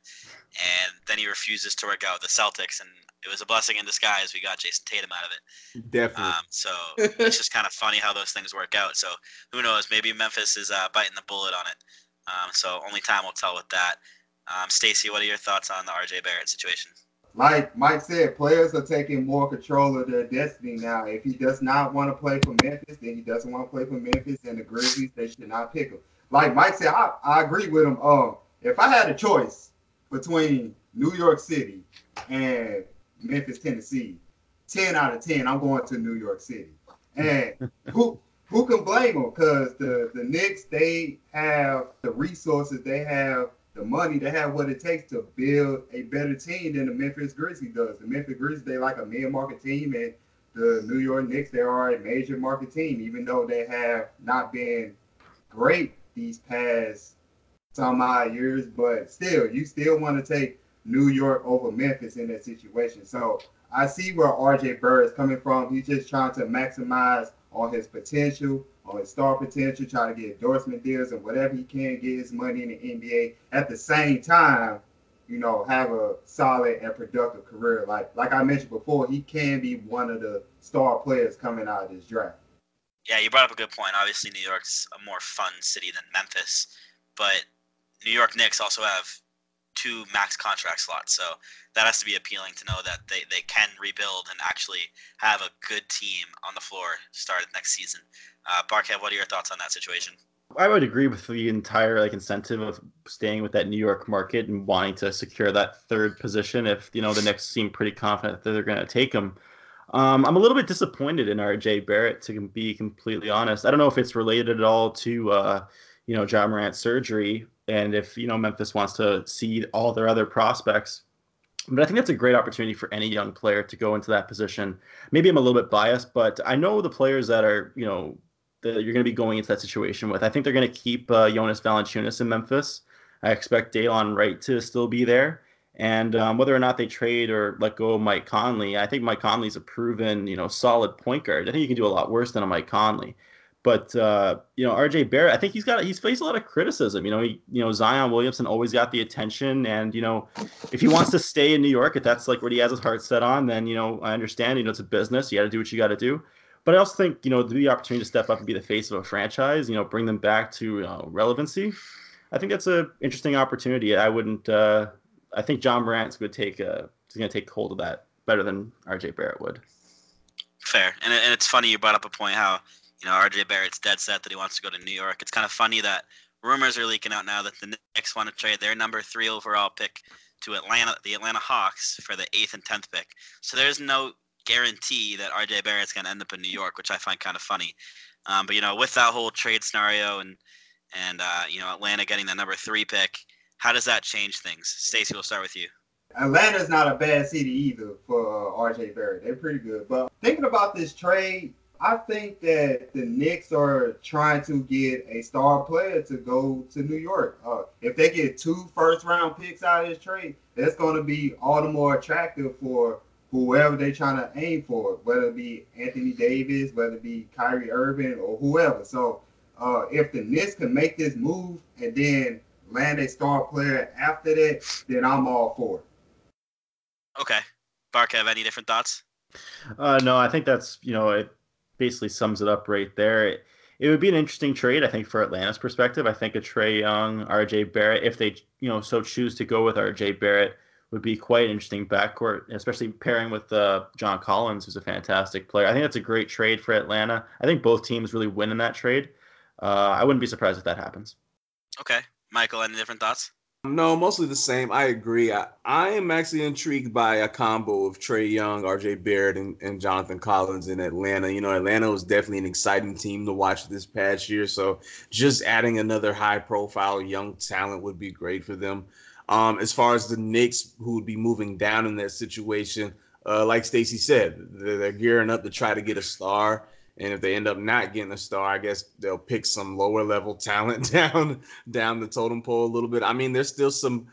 and then he refuses to work out with the Celtics, and it was a blessing in disguise. We got Jayson Tatum out of it. Definitely. Um, so it's just kind of funny how those things work out. So who knows? Maybe Memphis is uh, biting the bullet on it. Um, so only time will tell with that. Um, Stacy, what are your thoughts on the RJ Barrett situation? Like Mike said, players are taking more control of their destiny now. If he does not want to play for Memphis, then he doesn't want to play for Memphis and the Grizzlies. They should not pick him. Like Mike said, I, I agree with him. Um, if I had a choice between New York City and Memphis, Tennessee, ten out of ten, I'm going to New York City. And who who can blame them? Because the the Knicks they have the resources, they have the money, to have what it takes to build a better team than the Memphis Grizzlies does. The Memphis Grizzlies they like a mid market team, and the New York Knicks they are a major market team, even though they have not been great these past some odd years. But still, you still want to take New York over Memphis in that situation. So I see where RJ Barrett is coming from. He's just trying to maximize on his potential, on his star potential, try to get endorsement deals and whatever he can get his money in the NBA. At the same time, you know, have a solid and productive career. Like like I mentioned before, he can be one of the star players coming out of this draft. Yeah, you brought up a good point. Obviously, New York's a more fun city than Memphis, but New York Knicks also have two max contract slots. So that has to be appealing to know that they, they can rebuild and actually have a good team on the floor start next season. Uh, Barkev, what are your thoughts on that situation? I would agree with the entire like incentive of staying with that New York market and wanting to secure that third position. If you know the Knicks seem pretty confident that they're going to take him, um, I'm a little bit disappointed in RJ Barrett to be completely honest. I don't know if it's related at all to uh, you know Ja Morant's surgery, and if you know Memphis wants to see all their other prospects. But I think that's a great opportunity for any young player to go into that position. Maybe I'm a little bit biased, but I know the players that are, you know, that you're going to be going into that situation with. I think they're going to keep uh, Jonas Valanciunas in Memphis. I expect Delon Wright to still be there, And um, whether or not they trade or let go of Mike Conley, I think Mike Conley's a proven, you know, solid point guard. I think you can do a lot worse than a Mike Conley. But uh, you know, RJ Barrett, I think he's got he's faced a lot of criticism. You know, he, you know Zion Williamson always got the attention, and you know, if he wants to stay in New York, if that's like what he has his heart set on, then you know, I understand. You know, it's a business. You got to do what you got to do. But I also think you know the opportunity to step up and be the face of a franchise, you know, bring them back to uh, relevancy. I think that's an interesting opportunity. I wouldn't. Uh, I think Ja Morant's going to take uh, going to take hold of that better than RJ Barrett would. Fair, and and it's funny you brought up a point how you know, RJ Barrett's dead set that he wants to go to New York. It's kind of funny that rumors are leaking out now that the Knicks want to trade their number three overall pick to Atlanta, the Atlanta Hawks, for the eighth and tenth pick. So there's no guarantee that RJ Barrett's going to end up in New York, which I find kind of funny. Um, but you know, with that whole trade scenario and and uh, you know Atlanta getting the number three pick, how does that change things? Stacy, we'll start with you. Atlanta's not a bad city either for uh, RJ Barrett. They're pretty good. But thinking about this trade, I think that the Knicks are trying to get a star player to go to New York. Uh, if they get two first round picks out of this trade, that's going to be all the more attractive for whoever they're trying to aim for, whether it be Anthony Davis, whether it be Kyrie Irving, or whoever. So uh, if the Knicks can make this move and then land a star player after that, then I'm all for it. Okay. Barkev any different thoughts? Uh, no, I think that's, you know, it, basically sums it up right there. It, it would be an interesting trade, I think, for Atlanta's perspective. I think a Trae Young, RJ Barrett, if they you know so choose to go with RJ Barrett, would be quite interesting backcourt, especially pairing with uh, John Collins, who's a fantastic player. I think that's a great trade for Atlanta. I think both teams really win in that trade. Uh, I wouldn't be surprised if that happens. Okay, Michael, any different thoughts? No, mostly the same. I agree. I, I am actually intrigued by a combo of Trae Young, RJ Barrett, and, and Jonathan Collins in Atlanta. You know, Atlanta was definitely an exciting team to watch this past year. So just adding another high profile young talent would be great for them. Um, as far as the Knicks, who would be moving down in that situation, uh, like Stacy said, they're, they're gearing up to try to get a star. And if they end up not getting a star, I guess they'll pick some lower level talent down down the totem pole a little bit. I mean, there's still some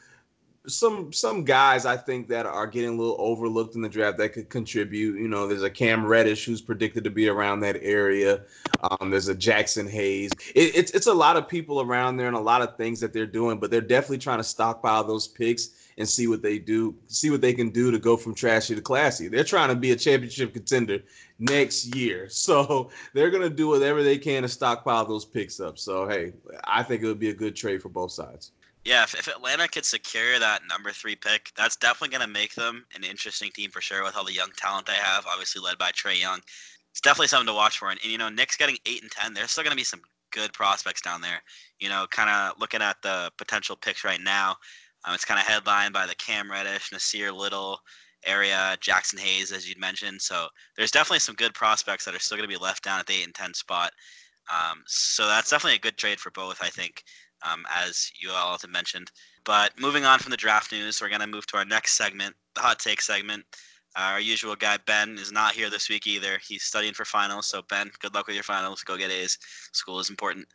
some some guys I think that are getting a little overlooked in the draft that could contribute. You know, there's a Cam Reddish who's predicted to be around that area. Um, there's a Jaxson Hayes. It, it's it's a lot of people around there and a lot of things that they're doing, but they're definitely trying to stockpile those picks and see what they do, see what they can do to go from trashy to classy. They're trying to be a championship contender next year. So they're going to do whatever they can to stockpile those picks up. So, hey, I think it would be a good trade for both sides. Yeah, if, if Atlanta could secure that number three pick, that's definitely going to make them an interesting team for sure with all the young talent they have, obviously led by Trae Young. It's definitely something to watch for. And, and you know, Knicks getting eight and 10, there's still going to be some good prospects down there. You know, kind of looking at the potential picks right now, um, it's kind of headlined by the Cam Reddish, Nassir Little area, Jaxson Hayes, as you'd mentioned. So there's definitely some good prospects that are still going to be left down at the 8 and 10 spot. Um, so that's definitely a good trade for both, I think, um, as you all have mentioned. But moving on from the draft news, we're going to move to our next segment, the hot take segment. Uh, our usual guy, Ben, is not here this week either. He's studying for finals. So, Ben, good luck with your finals. Go get A's. School is important.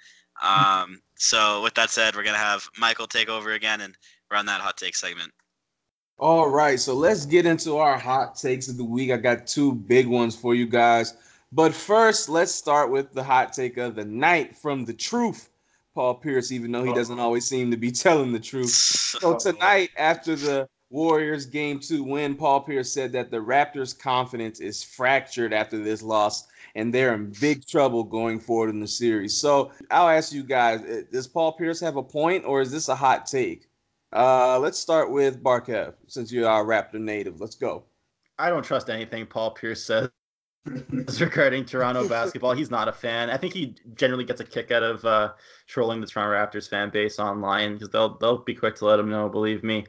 Um, so, with that said, we're going to have Michael take over again and run that hot take segment. All right, so let's get into our hot takes of the week. I got two big ones for you guys. But first, let's start with the hot take of the night from the truth, Paul Pierce, even though he doesn't always seem to be telling the truth. So tonight, after the Warriors game two win, Paul Pierce said that the Raptors' confidence is fractured after this loss and they're in big trouble going forward in the series. So I'll ask you guys, eh, does Paul Pierce have a point or is this a hot take? Uh, let's start with Barkev, since you're a Raptor native. Let's go. I don't trust anything Paul Pierce says regarding Toronto basketball. He's not a fan. I think he generally gets a kick out of uh, trolling the Toronto Raptors fan base online because they'll they'll be quick to let him know. Believe me.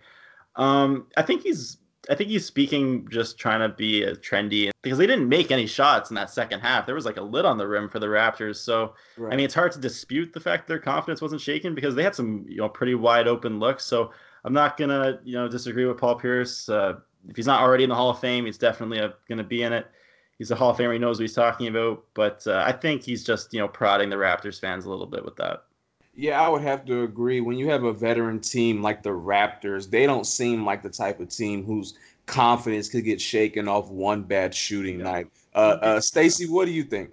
Um, I think he's I think he's speaking just trying to be a trendy because they didn't make any shots in that second half. There was like a lid on the rim for the Raptors. So right. I mean, it's hard to dispute the fact their confidence wasn't shaken because they had some you know pretty wide open looks. So I'm not gonna you know disagree with Paul Pierce. Uh, if he's not already in the Hall of Fame, he's definitely a, gonna be in it. He's a Hall of Famer. He knows what he's talking about. But uh, I think he's just you know prodding the Raptors fans a little bit with that. Yeah, I would have to agree. When you have a veteran team like the Raptors, they don't seem like the type of team whose confidence could get shaken off one bad shooting night. Uh, uh, Stacy, what do you think?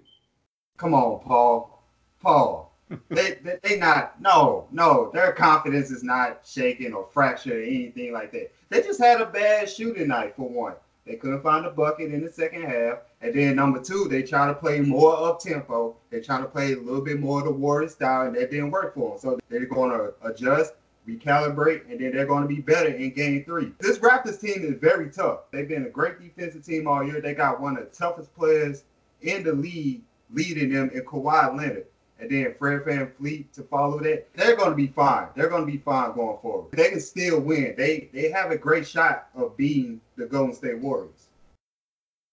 Come on, Paul. Paul. they, they they not no no their confidence is not shaken or fractured or anything like that. They just had a bad shooting night for one. They couldn't find a bucket in the second half. And then number two, they try to play more up tempo. They try to play a little bit more of the Warrior style, and that didn't work for them. So they're going to adjust, recalibrate, and then they're going to be better in game three. This Raptors team is very tough. They've been a great defensive team all year. They got one of the toughest players in the league leading them in Kawhi Leonard. And then Fred VanVleet to follow that, they're going to be fine. They're going to be fine going forward. They can still win. They they have a great shot of beating the Golden State Warriors.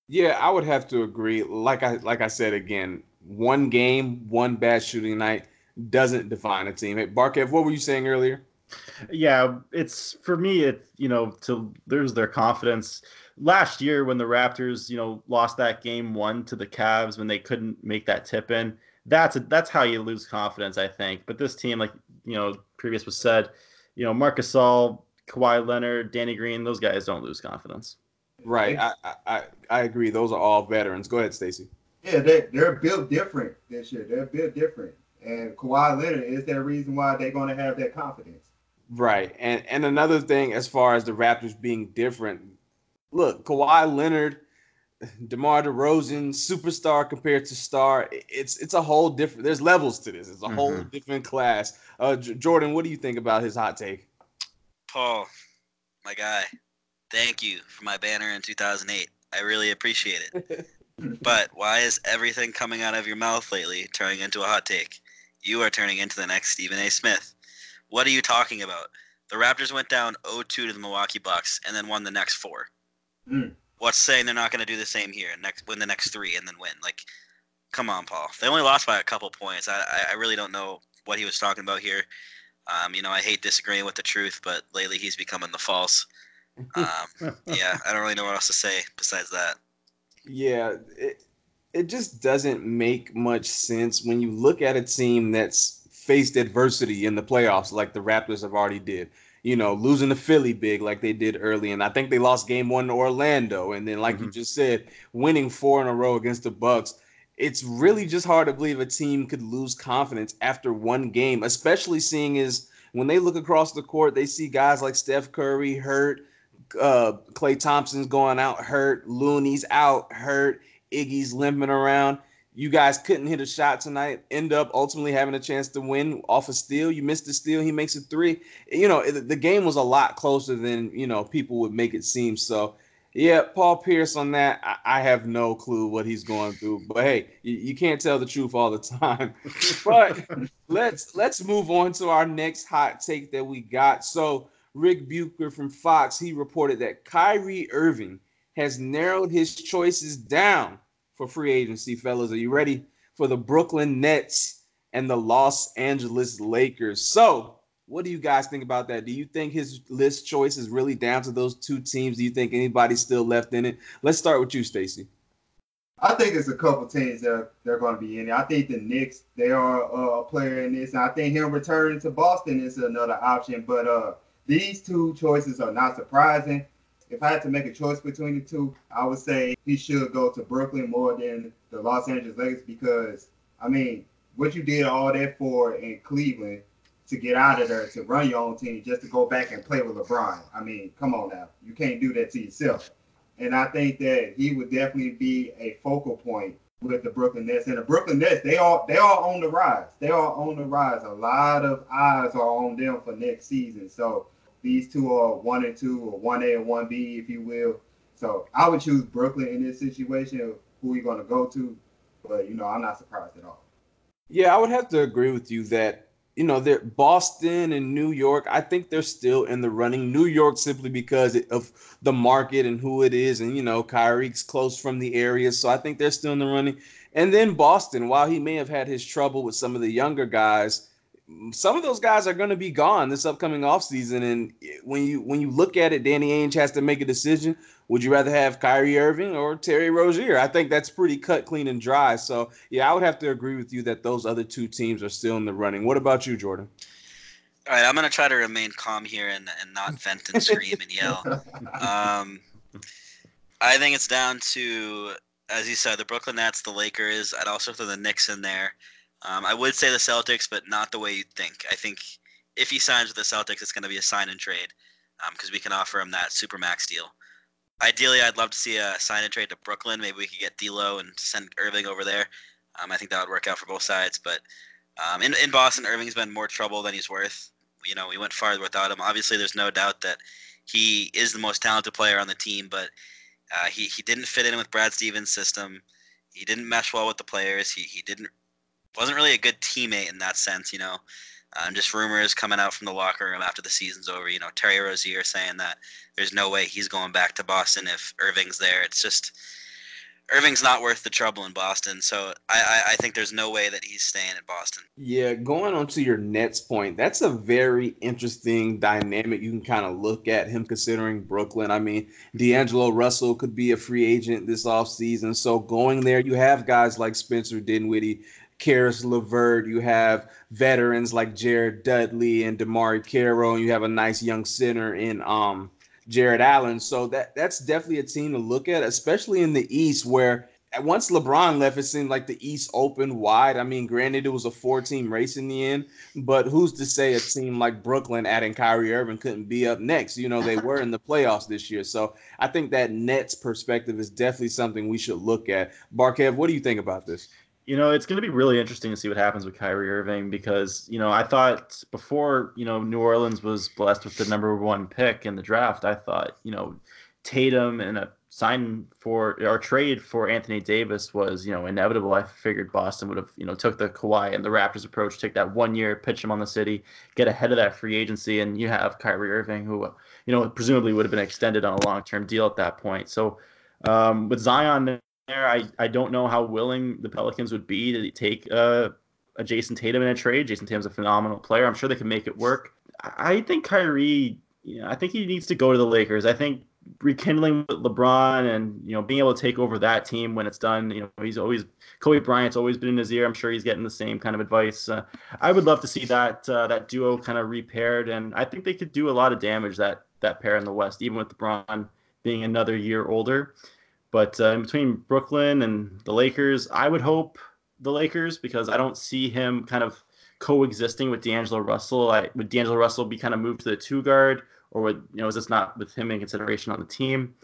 Yeah, I would have to agree. Like I like I said again, one game, one bad shooting night doesn't define a team. Hey, Barkev, what were you saying earlier? Yeah, it's for me. It you know to lose their confidence last year when the Raptors you know lost that game one to the Cavs when they couldn't make that tip in. That's a, that's how you lose confidence, I think. But this team, like you know, previous was said, you know, Marc Gasol, Kawhi Leonard, Danny Green, those guys don't lose confidence. Right. I I, I agree. Those are all veterans. Go ahead, Stacy. Yeah, they they're built different this year. They're built different. And Kawhi Leonard is that reason why they're going to have that confidence. Right. And and another thing as far as the Raptors being different, look, Kawhi Leonard, DeMar DeRozan, superstar compared to star, it's it's a whole different there's levels to this. It's a mm-hmm. whole different class. Uh J- Jordan, what do you think about his hot take? Paul, my guy, thank you for my banner in 2008. I really appreciate it. but why is everything coming out of your mouth lately turning into a hot take? You are turning into the next Stephen A. Smith. What are you talking about? The Raptors went down 0-2 to the Milwaukee Bucks and then won the next four. Mm. What's saying they're not going to do the same here? Next, win the next three and then win. Like, come on, Paul. They only lost by a couple points. I, I really don't know what he was talking about here. Um, you know, I hate disagreeing with the truth, but lately he's becoming the false. Um, yeah, I don't really know what else to say besides that. Yeah, it, it just doesn't make much sense when you look at a team that's faced adversity in the playoffs like the Raptors have already did. You know, losing to Philly big like they did early, and I think they lost game one to Orlando, and then like mm-hmm. you just said, winning four in a row against the Bucks. It's really just hard to believe a team could lose confidence after one game, especially seeing is when they look across the court, they see guys like Steph Curry hurt, uh, Klay Thompson's going out hurt, Looney's out hurt, Iggy's limping around you guys couldn't hit a shot tonight, end up ultimately having a chance to win off a steal. You missed the steal, he makes a three. You know, the game was a lot closer than, you know, people would make it seem. So, yeah, Paul Pierce on that, I, have no clue what he's going through. But hey, you, you can't tell the truth all the time. but let's let's move on to our next hot take that we got. So Rick Bucher from Fox, he reported that Kyrie Irving has narrowed his choices down for free agency, fellas. Are you ready for the Brooklyn Nets and the Los Angeles Lakers? So, what do you guys think about that? Do you think his list choice is really down to those two teams? Do you think anybody's still left in it? Let's start with you, Stacy. I think it's a couple teams that they're going to be in it. I think the Knicks they are a player in this, and I think him returning to Boston is another option. But uh, these two choices are not surprising if I had to make a choice between the two, I would say he should go to Brooklyn more than the Los Angeles Lakers because I mean, what you did all that for in Cleveland to get out of there to run your own team just to go back and play with LeBron. I mean, come on now. You can't do that to yourself. And I think that he would definitely be a focal point with the Brooklyn Nets. And the Brooklyn Nets, they all they are on the rise. They are on the rise. A lot of eyes are on them for next season. So these two are one and two, or one A and one B, if you will. So I would choose Brooklyn in this situation who you're going to go to. But you know, I'm not surprised at all. Yeah, I would have to agree with you that you know, they're Boston and New York. I think they're still in the running. New York simply because of the market and who it is, and you know, Kyrie's close from the area, so I think they're still in the running. And then Boston, while he may have had his trouble with some of the younger guys, some of those guys are going to be gone this upcoming offseason. And when you when you look at it, Danny Ainge has to make a decision. Would you rather have Kyrie Irving or Terry Rozier? I think that's pretty cut, clean, and dry. So yeah, I would have to agree with you that those other two teams are still in the running. What about you, Jordan? All right, I'm gonna try to remain calm here and, and not vent and scream and yell. Um, I think it's down to, as you said, the Brooklyn Nets, the Lakers. I'd also throw the Knicks in there. Um, I would say the Celtics, but not the way you'd think. I think if he signs with the Celtics, it's going to be a sign and trade because um, we can offer him that super max deal. Ideally, I'd love to see a sign and trade to Brooklyn. Maybe we could get D'Lo and send Irving over there. Um, I think that would work out for both sides. But um, in in Boston, Irving's been more trouble than he's worth. You know, we went farther without him. Obviously, there's no doubt that he is the most talented player on the team, but uh, he he didn't fit in with Brad Stevens' system. He didn't mesh well with the players. He he didn't wasn't really a good teammate in that sense. You know, um, just rumors coming out from the locker room after the season's over. You know, Terry Rozier saying that there's no way he's going back to Boston if Irving's there. It's just Irving's not worth the trouble in Boston, so I, I, I, think there's no way that he's staying in Boston. Yeah, going on to your Nets point, that's a very interesting dynamic. You can kind of look at him considering Brooklyn. I mean, D'Angelo Russell could be a free agent this offseason. So going there, you have guys like Spencer Dinwiddie, Caris LeVert, you have veterans like Jared Dudley and DeMarre Carroll, and you have a nice young center in um Jarrett Allen. So that that's definitely a team to look at, especially in the East, where once LeBron left, it seemed like the East opened wide. I mean, granted, it was a four-team race in the end, but who's to say a team like Brooklyn adding Kyrie Irving couldn't be up next? You know, they were in the playoffs this year, so I think that Nets perspective is definitely something we should look at. Barkev, what do you think about this? You know, it's going to be really interesting to see what happens with Kyrie Irving because, you know, I thought before, you know, New Orleans was blessed with the number one pick in the draft, I thought, you know, Tatum and a sign for or trade for Anthony Davis was, you know, inevitable. I figured Boston would have, you know, took the Kawhi and the Raptors approach, take that one year, pitch him on the city, get ahead of that free agency, and you have Kyrie Irving, who, you know, presumably would have been extended on a long term deal at that point. So um, with Zion there. I, I don't know how willing the Pelicans would be to take a Jayson Tatum in a trade. Jayson Tatum's a phenomenal player. I'm sure they can make it work. I think Kyrie, you know, I think he needs to go to the Lakers. I think rekindling with LeBron and you know being able to take over that team when it's done. You know, he's always Kobe Bryant's always been in his ear. I'm sure he's getting the same kind of advice. Uh, I would love to see that uh, that duo kind of repaired, and I think they could do a lot of damage that that pair in the West, even with LeBron being another year older. But uh, in between Brooklyn and the Lakers, I would hope the Lakers because I don't see him kind of coexisting with D'Angelo Russell. I, would D'Angelo Russell be kind of moved to the two guard, or would you know is this not with him in consideration on the team?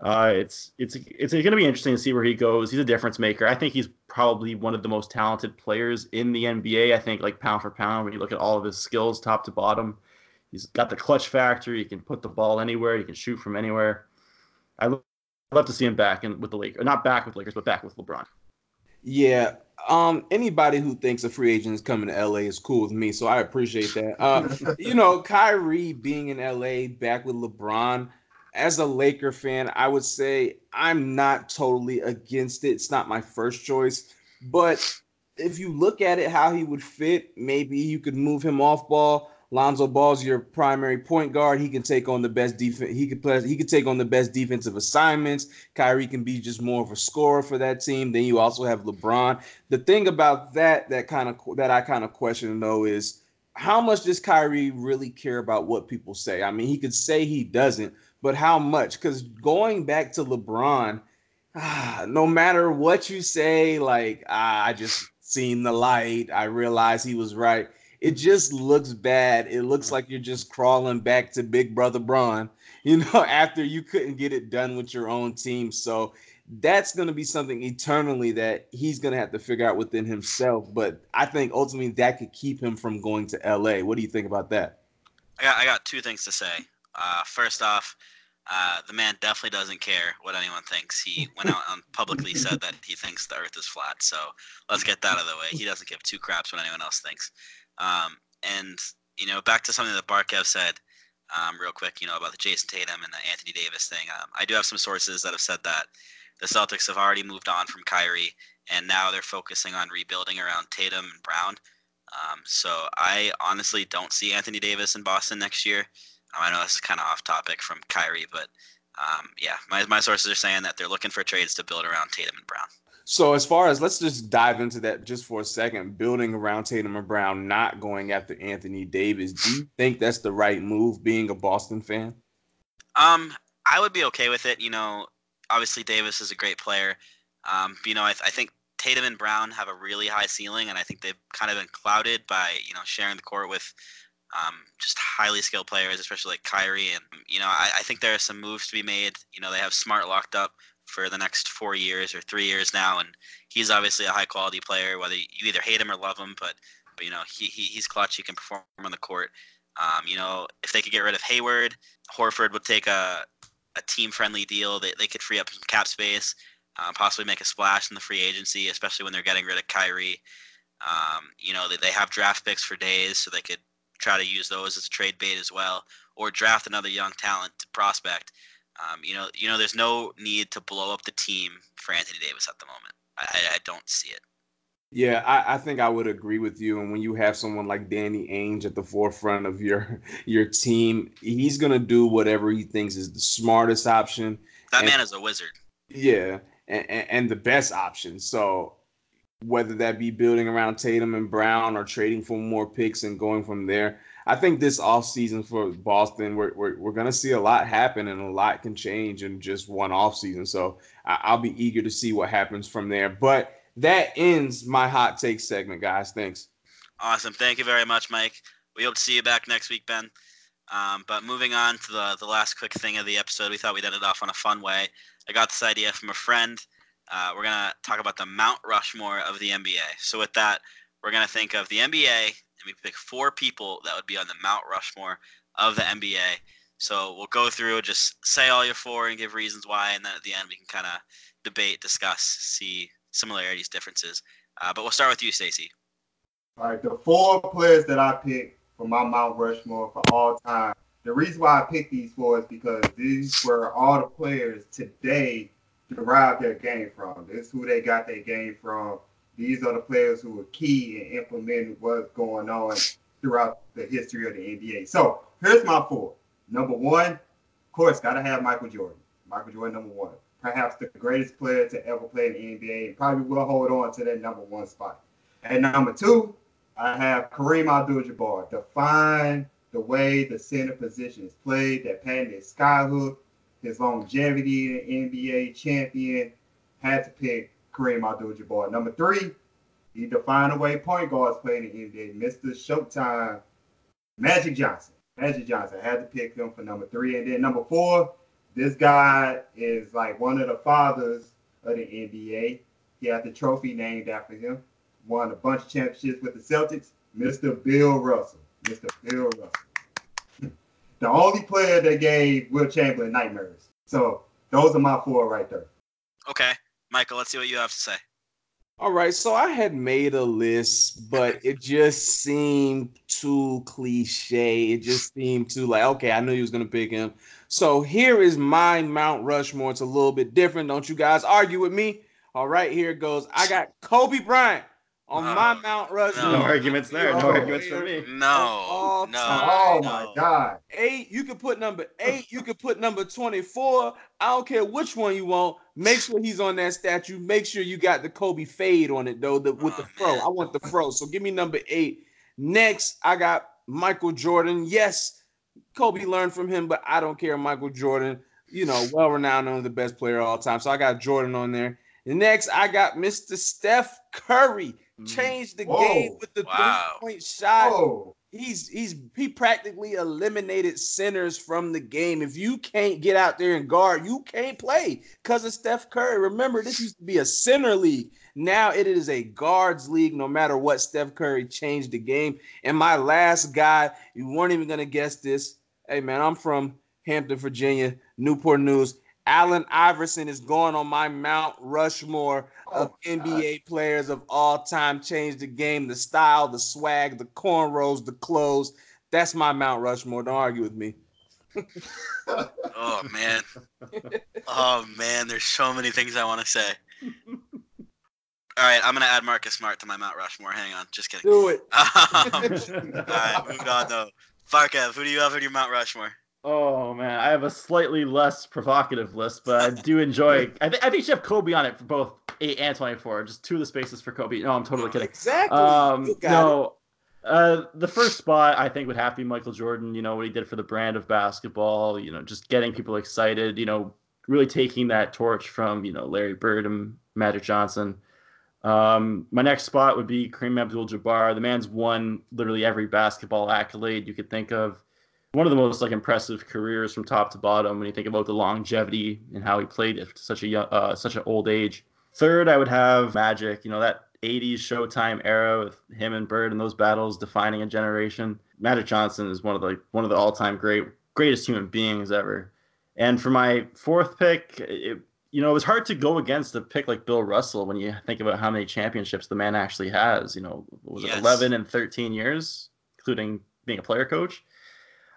Uh, it's it's it's going to be interesting to see where he goes. He's a difference maker. I think he's probably one of the most talented players in the NBA. I think like pound for pound, when you look at all of his skills, top to bottom, he's got the clutch factor. He can put the ball anywhere. He can shoot from anywhere. I love to see him back in with the Lakers, not back with Lakers, but back with LeBron. Yeah. Um, anybody who thinks a free agent is coming to LA is cool with me, so I appreciate that. Uh, you know, Kyrie being in LA back with LeBron, as a Laker fan, I would say I'm not totally against it. It's not my first choice, but if you look at it, how he would fit, maybe you could move him off ball Lonzo Ball's your primary point guard. He can take on the best defense. He could play. He could take on the best defensive assignments. Kyrie can be just more of a scorer for that team. Then you also have LeBron. The thing about that that kind of that I kind of question though is how much does Kyrie really care about what people say? I mean, he could say he doesn't, but how much? Because going back to LeBron, ah, no matter what you say, like ah, I just seen the light. I realized he was right it just looks bad. It looks like you're just crawling back to Big Brother Bron, you know, after you couldn't get it done with your own team. So that's going to be something eternally that he's going to have to figure out within himself. But I think ultimately that could keep him from going to LA. What do you think about that? I got, I got two things to say. Uh, first off, uh, the man definitely doesn't care what anyone thinks. He went out and publicly said that he thinks the Earth is flat. So let's get that out of the way. He doesn't give two craps what anyone else thinks. Um, and you know, back to something that Barkev said, um, real quick, you know, about the Jayson Tatum and the Anthony Davis thing. Um, I do have some sources that have said that the Celtics have already moved on from Kyrie, and now they're focusing on rebuilding around Tatum and Brown. Um, so I honestly don't see Anthony Davis in Boston next year. Um, I know this is kind of off topic from Kyrie, but um, yeah, my, my sources are saying that they're looking for trades to build around Tatum and Brown. So as far as let's just dive into that just for a second, building around Tatum and Brown, not going after Anthony Davis. Do you think that's the right move, being a Boston fan? Um, I would be okay with it. You know, obviously Davis is a great player. Um, you know, I, I think Tatum and Brown have a really high ceiling, and I think they've kind of been clouded by you know sharing the court with um, just highly skilled players, especially like Kyrie. And you know, I, I think there are some moves to be made. You know, they have Smart locked up for the next four years or three years now, and he's obviously a high quality player. Whether you either hate him or love him, but but you know he, he he's clutch. He can perform on the court. Um, you know, if they could get rid of Hayward, Horford would take a a team friendly deal. They they could free up some cap space, uh, possibly make a splash in the free agency, especially when they're getting rid of Kyrie. Um, you know, they, they have draft picks for days, so they could try to use those as a trade bait as well, or draft another young talent prospect. Um, you know, you know, there's no need to blow up the team for Anthony Davis at the moment. I, I don't see it. Yeah, I, I, think I would agree with you. And when you have someone like Danny Ainge at the forefront of your your team, he's gonna do whatever he thinks is the smartest option. That and, man is a wizard. Yeah, and, and, and the best option. So whether that be building around Tatum and Brown or trading for more picks and going from there, I think this offseason for Boston, we're, we're, we're going to see a lot happen and a lot can change in just one offseason. So I'll be eager to see what happens from there. But that ends my hot take segment, guys. Thanks. Awesome. Thank you very much, Mike. We hope to see you back next week, Ben. Um, but moving on to the, the last quick thing of the episode, we thought we'd end it off on a fun way. I got this idea from a friend. Uh, we're going to talk about the Mount Rushmore of the NBA. So, with that, we're going to think of the NBA we pick four people that would be on the Mount Rushmore of the NBA. So we'll go through, just say all your four and give reasons why, and then at the end we can kind of debate, discuss, see similarities, differences. Uh, but we'll start with you, Stacy. All right, the four players that I picked for my Mount Rushmore for all time. The reason why I picked these four is because these were all the players today derived their game from. This is who they got their game from. These are the players who were key in implementing what's going on throughout the history of the NBA. So here's my four. Number one, of course, got to have Michael Jordan. Michael Jordan, number one. Perhaps the greatest player to ever play in the NBA and probably will hold on to that number one spot. And number two, I have Kareem Abdul-Jabbar. Define the way the center position is played, that patented skyhook, his longevity in the NBA champion. Had to pick Kareem Abdul-Jabbar. Number three, he defined the way point guards play in the NBA. Mr. Showtime, Magic Johnson. Magic Johnson. I had to pick him for number three. And then number four, this guy is like one of the fathers of the NBA. He had the trophy named after him. Won a bunch of championships with the Celtics. Mr. Bill Russell. Mr. Bill Russell. the only player that gave Wilt Chamberlain nightmares. So those are my four right there. Okay. Michael, let's see what you have to say. All right, so I had made a list, but it just seemed too cliche. It just seemed too like, okay, I knew he was gonna pick him. So here is my Mount Rushmore. It's a little bit different. Don't you guys argue with me? All right, here it goes. I got Kobe Bryant on no, my Mount Rushmore. No, arguments there. No, no arguments for me. No, no. Oh my God. Eight. You can put number eight. You can put number twenty-four. I don't care which one you want. Make sure he's on that statue. Make sure you got the Kobe fade on it though, the, with oh, the fro. Man. I want the fro. So give me number eight. Next, I got Michael Jordan. Yes, Kobe learned from him, but I don't care. Michael Jordan, you know, well renowned, one of the best player of all time. So I got Jordan on there. Next, I got Mr. Steph Curry. Mm. changed the Whoa. game with the wow. three point shot. Whoa. He's he's he practically eliminated centers from the game. If you can't get out there and guard, you can't play because of Steph Curry. Remember, this used to be a center league. Now it is a guards league. No matter what, Steph Curry changed the game. And my last guy, you weren't even gonna guess this. Hey man, I'm from Hampton, Virginia, Newport News. Allen Iverson is going on my Mount Rushmore of oh, NBA players of all time. Changed the game, the style, the swag, the cornrows, the clothes. That's my Mount Rushmore. Don't argue with me. oh man. Oh man, there's so many things I want to say. All right, I'm gonna add Marcus Smart to my Mount Rushmore. Hang on, just kidding. Do it. Um, all right, moving on though. Barkev, who do you have in your Mount Rushmore? Oh man, I have a slightly less provocative list, but I do enjoy. I, th- I think you have Kobe on it for both eight and twenty-four. Just two of the spaces for Kobe. No, I'm totally kidding. Exactly. Um, no, uh, the first spot I think would have to be Michael Jordan. You know what he did for the brand of basketball. You know, just getting people excited. You know, really taking that torch from you know Larry Bird and Magic Johnson. Um, my next spot would be Kareem Abdul-Jabbar. The man's won literally every basketball accolade you could think of. One of the most like impressive careers from top to bottom when you think about the longevity and how he played at such a young, uh, such an old age. Third, I would have Magic. You know that 80s Showtime era with him and Bird and those battles defining a generation. Magic Johnson is one of the one of the all-time great greatest human beings ever. And for my fourth pick, it, you know, it was hard to go against a pick like Bill Russell when you think about how many championships the man actually has. You know, was Yes. it 11 and 13 years, including being a player coach?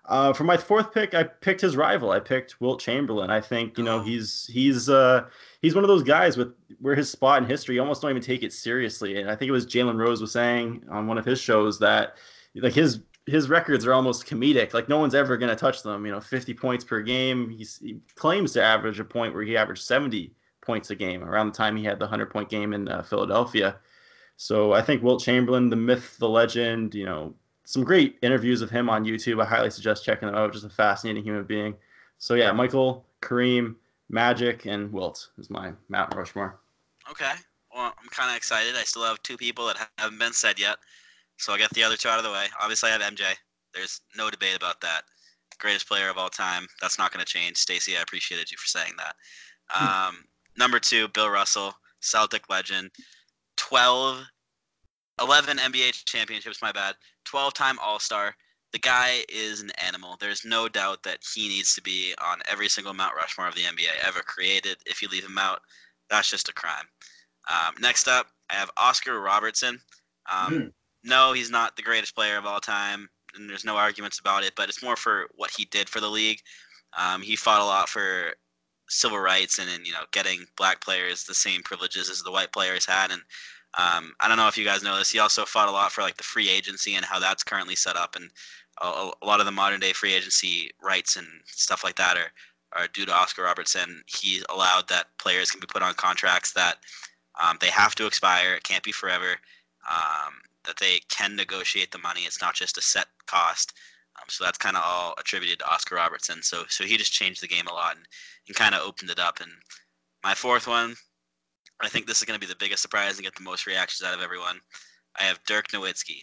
Uh, for my fourth pick, I picked his rival. I picked Wilt Chamberlain. I think you know Oh. he's he's uh, he's one of those guys with where his spot in history you almost don't even take it seriously. And I think it was Jalen Rose was saying on one of his shows that like his his records are almost comedic. Like no one's ever going to touch them. You know, 50 points per game. He's, he claims to average a point where he averaged 70 points a game around the time he had the 100 point game in uh, Philadelphia. So I think Wilt Chamberlain, the myth, the legend, you know, some great interviews of him on YouTube. I highly suggest checking them out. Just a fascinating human being. So yeah, Michael, Kareem, Magic, and Wilt is my Mount Rushmore. Okay. Well, I'm kind of excited. I still have two people that haven't been said yet, so I'll get the other two out of the way. Obviously, I have MJ. There's no debate about that. Greatest player of all time. That's not going to change. Stacy, I appreciated you for saying that. Um, number two, Bill Russell, Celtic legend. 12, 11 NBA championships, my bad. 12 time All Star. The guy is an animal. There's no doubt that he needs to be on every single Mount Rushmore of the NBA ever created. If you leave him out, that's just a crime. Um, next up, I have Oscar Robertson. Um, Hmm. No, he's not the greatest player of all time, and there's no arguments about it. But it's more for what he did for the league. Um, he fought a lot for civil rights and, and you know getting black players the same privileges as the white players had. And um, I don't know if you guys know this. He also fought a lot for like the free agency and how that's currently set up. And a, a lot of the modern day free agency rights and stuff like that are are due to Oscar Robertson. He allowed that players can be put on contracts that um, they have to expire. It can't be forever. Um, that they can negotiate the money. It's not just a set cost. Um, so that's kind of all attributed to Oscar Robertson. So so he just changed the game a lot and, and kind of opened it up. And my fourth one, I think this is going to be the biggest surprise and get the most reactions out of everyone. I have Dirk Nowitzki.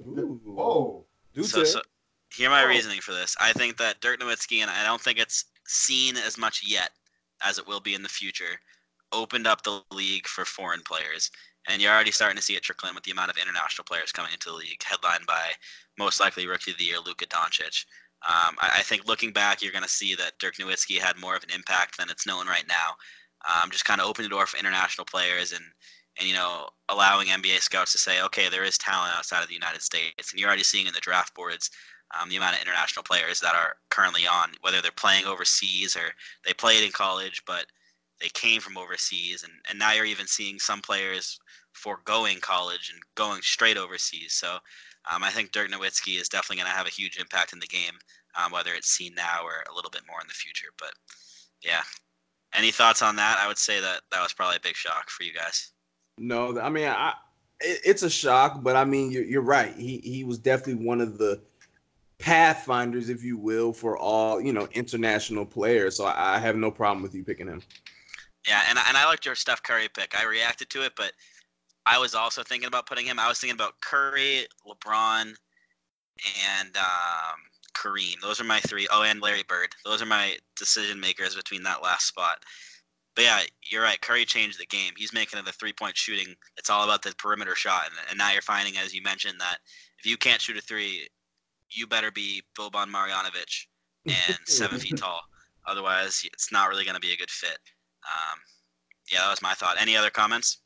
Ooh. Whoa. Do So, so hear my Oh. reasoning for this. I think that Dirk Nowitzki, and I don't think it's seen as much yet as it will be in the future, opened up the league for foreign players. And you're already starting to see it trickle in with the amount of international players coming into the league, headlined by most likely rookie of the year, Luka Doncic. Um, I, I think looking back, you're going to see that Dirk Nowitzki had more of an impact than it's known right now. Um, just kind of opened the door for international players and and you know allowing NBA scouts to say, okay, there is talent outside of the United States, and you're already seeing in the draft boards um, the amount of international players that are currently on, whether they're playing overseas or they played in college, but they came from overseas, and and now you're even seeing some players foregoing college and going straight overseas. So um, I think Dirk Nowitzki is definitely going to have a huge impact in the game, um, whether it's seen now or a little bit more in the future. But yeah, any thoughts on that? I would say that that was probably a big shock for you guys. No, I mean, I it, it's a shock, but I mean, you're, you're right. He he was definitely one of the pathfinders, if you will, for all you know international players. So I, I have no problem with you picking him. Yeah, and and I liked your Steph Curry pick. I reacted to it, but I was also thinking about putting him. I was thinking about Curry, LeBron, and um, Kareem. Those are my three. Oh, and Larry Bird. Those are my decision makers between that last spot. But yeah, you're right. Curry changed the game. He's making it a three point shooting. It's all about the perimeter shot. And, and now you're finding, as you mentioned, that if you can't shoot a three, you better be Boban Marjanovic and seven feet tall. Otherwise, it's not really going to be a good fit. Um, yeah, that was my thought. Any other comments?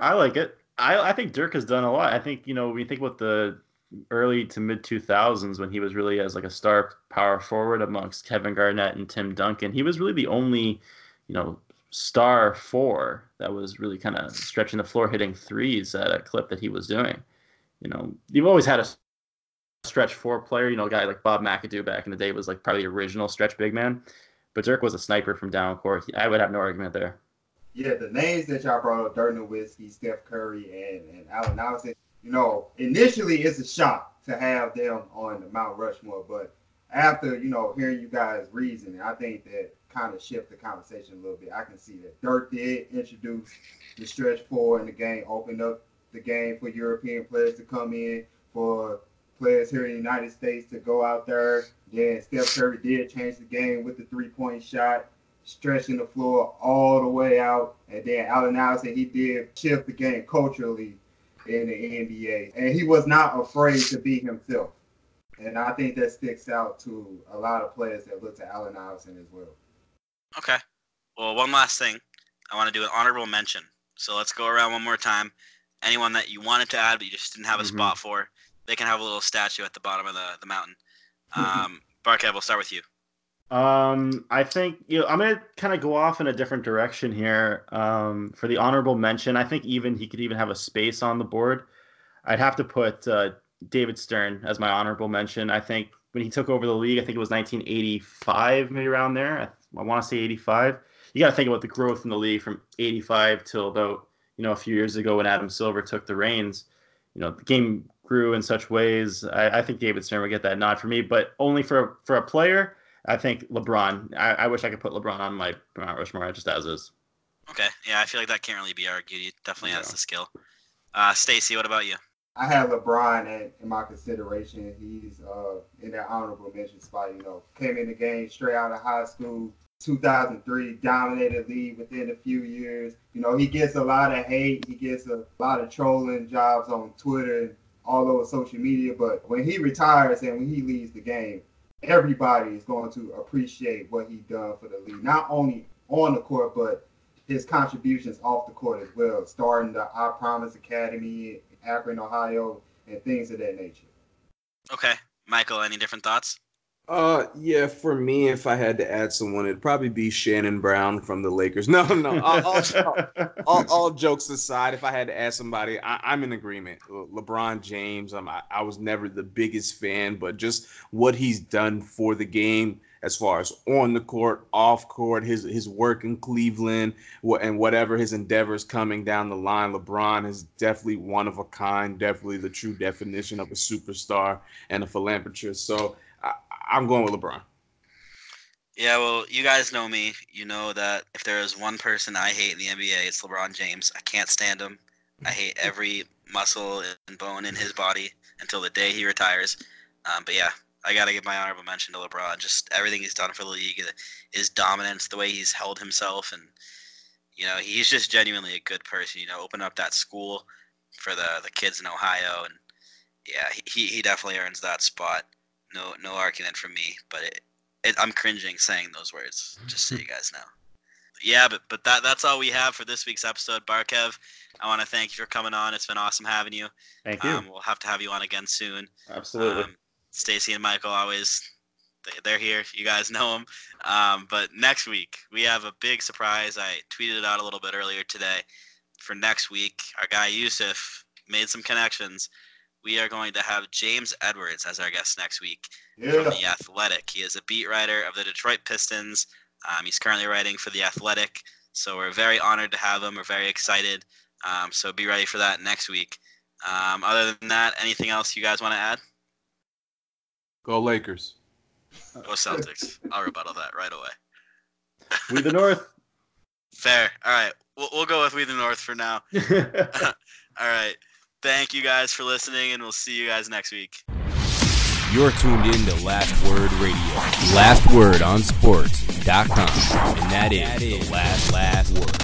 I like it. I, I think Dirk has done a lot. I think you know when you think about the early to mid 2000s when he was really as like a star power forward amongst Kevin Garnett and Tim Duncan. He was really the only, you know, star four that was really kind of stretching the floor, hitting threes at a clip that he was doing. You know, you've always had a stretch four player. You know, a guy like Bob McAdoo back in the day was like probably the original stretch big man. But Dirk was a sniper from down court. I would have no argument there. Yeah, the names that y'all brought up, Dirk Nowitzki, Steph Curry, and, and Allen Iverson, you know, initially it's a shock to have them on the Mount Rushmore, but after, you know, hearing you guys reason, I think that kind of shift the conversation a little bit. I can see that Dirk did introduce the stretch four in the game, opened up the game for European players to come in, for players here in the United States to go out there. Then Steph Curry did change the game with the three point shot, stretching the floor all the way out. And then Allen Iverson, he did shift the game culturally in the NBA. And he was not afraid to be himself. And I think that sticks out to a lot of players that look to Allen Iverson as well. Okay. Well, one last thing. I want to do an honorable mention. So let's go around one more time. Anyone that you wanted to add but you just didn't have a mm-hmm. spot for, they can have a little statue at the bottom of the, the mountain. Um, Barkev, we'll start with you. Um, I think you know I'm gonna kind of go off in a different direction here. Um, for the honorable mention, I think even he could even have a space on the board. I'd have to put uh, David Stern as my honorable mention. I think when he took over the league, I think it was 1985, maybe around there. I, I want to say 85. You got to think about the growth in the league from 85 till about you know a few years ago when Adam Silver took the reins. You know, the game grew in such ways. I, I think David Stern would get that nod for me, but only for for a player. I think LeBron. I, I wish I could put LeBron on my Mount Rushmore just as is. Okay, yeah, I feel like that can't really be argued. He definitely yeah. has the skill. Uh, Stacy, what about you? I have LeBron in, in my consideration. He's uh, in that honorable mention spot. You know, came in the game straight out of high school, 2003, dominated league within a few years. You know, he gets a lot of hate. He gets a lot of trolling jobs on Twitter and all over social media. But when he retires and when he leaves the game, everybody is going to appreciate what he done for the league, not only on the court, but his contributions off the court as well, starting the I Promise Academy, in Akron, Ohio, and things of that nature. Okay, Michael, any different thoughts? Uh, yeah, for me, if I had to add someone, it'd probably be Shannon Brown from the Lakers. No, no, all, all, all, all jokes aside, if I had to add somebody, I, am in agreement. LeBron James, um, I, I was never the biggest fan, but just what he's done for the game as far as on the court, off court, his his work in Cleveland, and whatever his endeavors coming down the line. LeBron is definitely one of a kind, definitely the true definition of a superstar and a philanthropist. So I'm going with LeBron. Yeah, well, you guys know me. You know that if there is one person I hate in the NBA, it's LeBron James. I can't stand him. I hate every muscle and bone in his body until the day he retires. Um, but yeah, I got to give my honorable mention to LeBron. Just everything he's done for the league, his dominance, the way he's held himself, and you know, he's just genuinely a good person. You know, open up that school for the the kids in Ohio, and yeah, he he definitely earns that spot no no argument from me, but it, it, I'm cringing saying those words. Just so you guys know. Yeah, but but that that's all we have for this week's episode. Barkev, I want to thank you for coming on. It's been awesome having you. Thank you. Um, we'll have to have you on again soon. Absolutely. Um, Stacy and Michael always they're here. You guys know them. Um, but next week we have a big surprise. I tweeted it out a little bit earlier today. For next week, our guy Yusuf made some connections we are going to have James Edwards as our guest next week yeah. from The Athletic. He is a beat writer of the Detroit Pistons. Um, he's currently writing for The Athletic. So we're very honored to have him. We're very excited. Um, so be ready for that next week. Um, other than that, anything else you guys want to add? Go Lakers. Go Celtics. I'll rebuttal that right away. we the North. Fair. All right. We'll, we'll go with We the North for now. All right. Thank you guys for listening, and we'll see you guys next week. You're tuned in to Last Word Radio. Last Word on Sports.com. And that is the last, last word.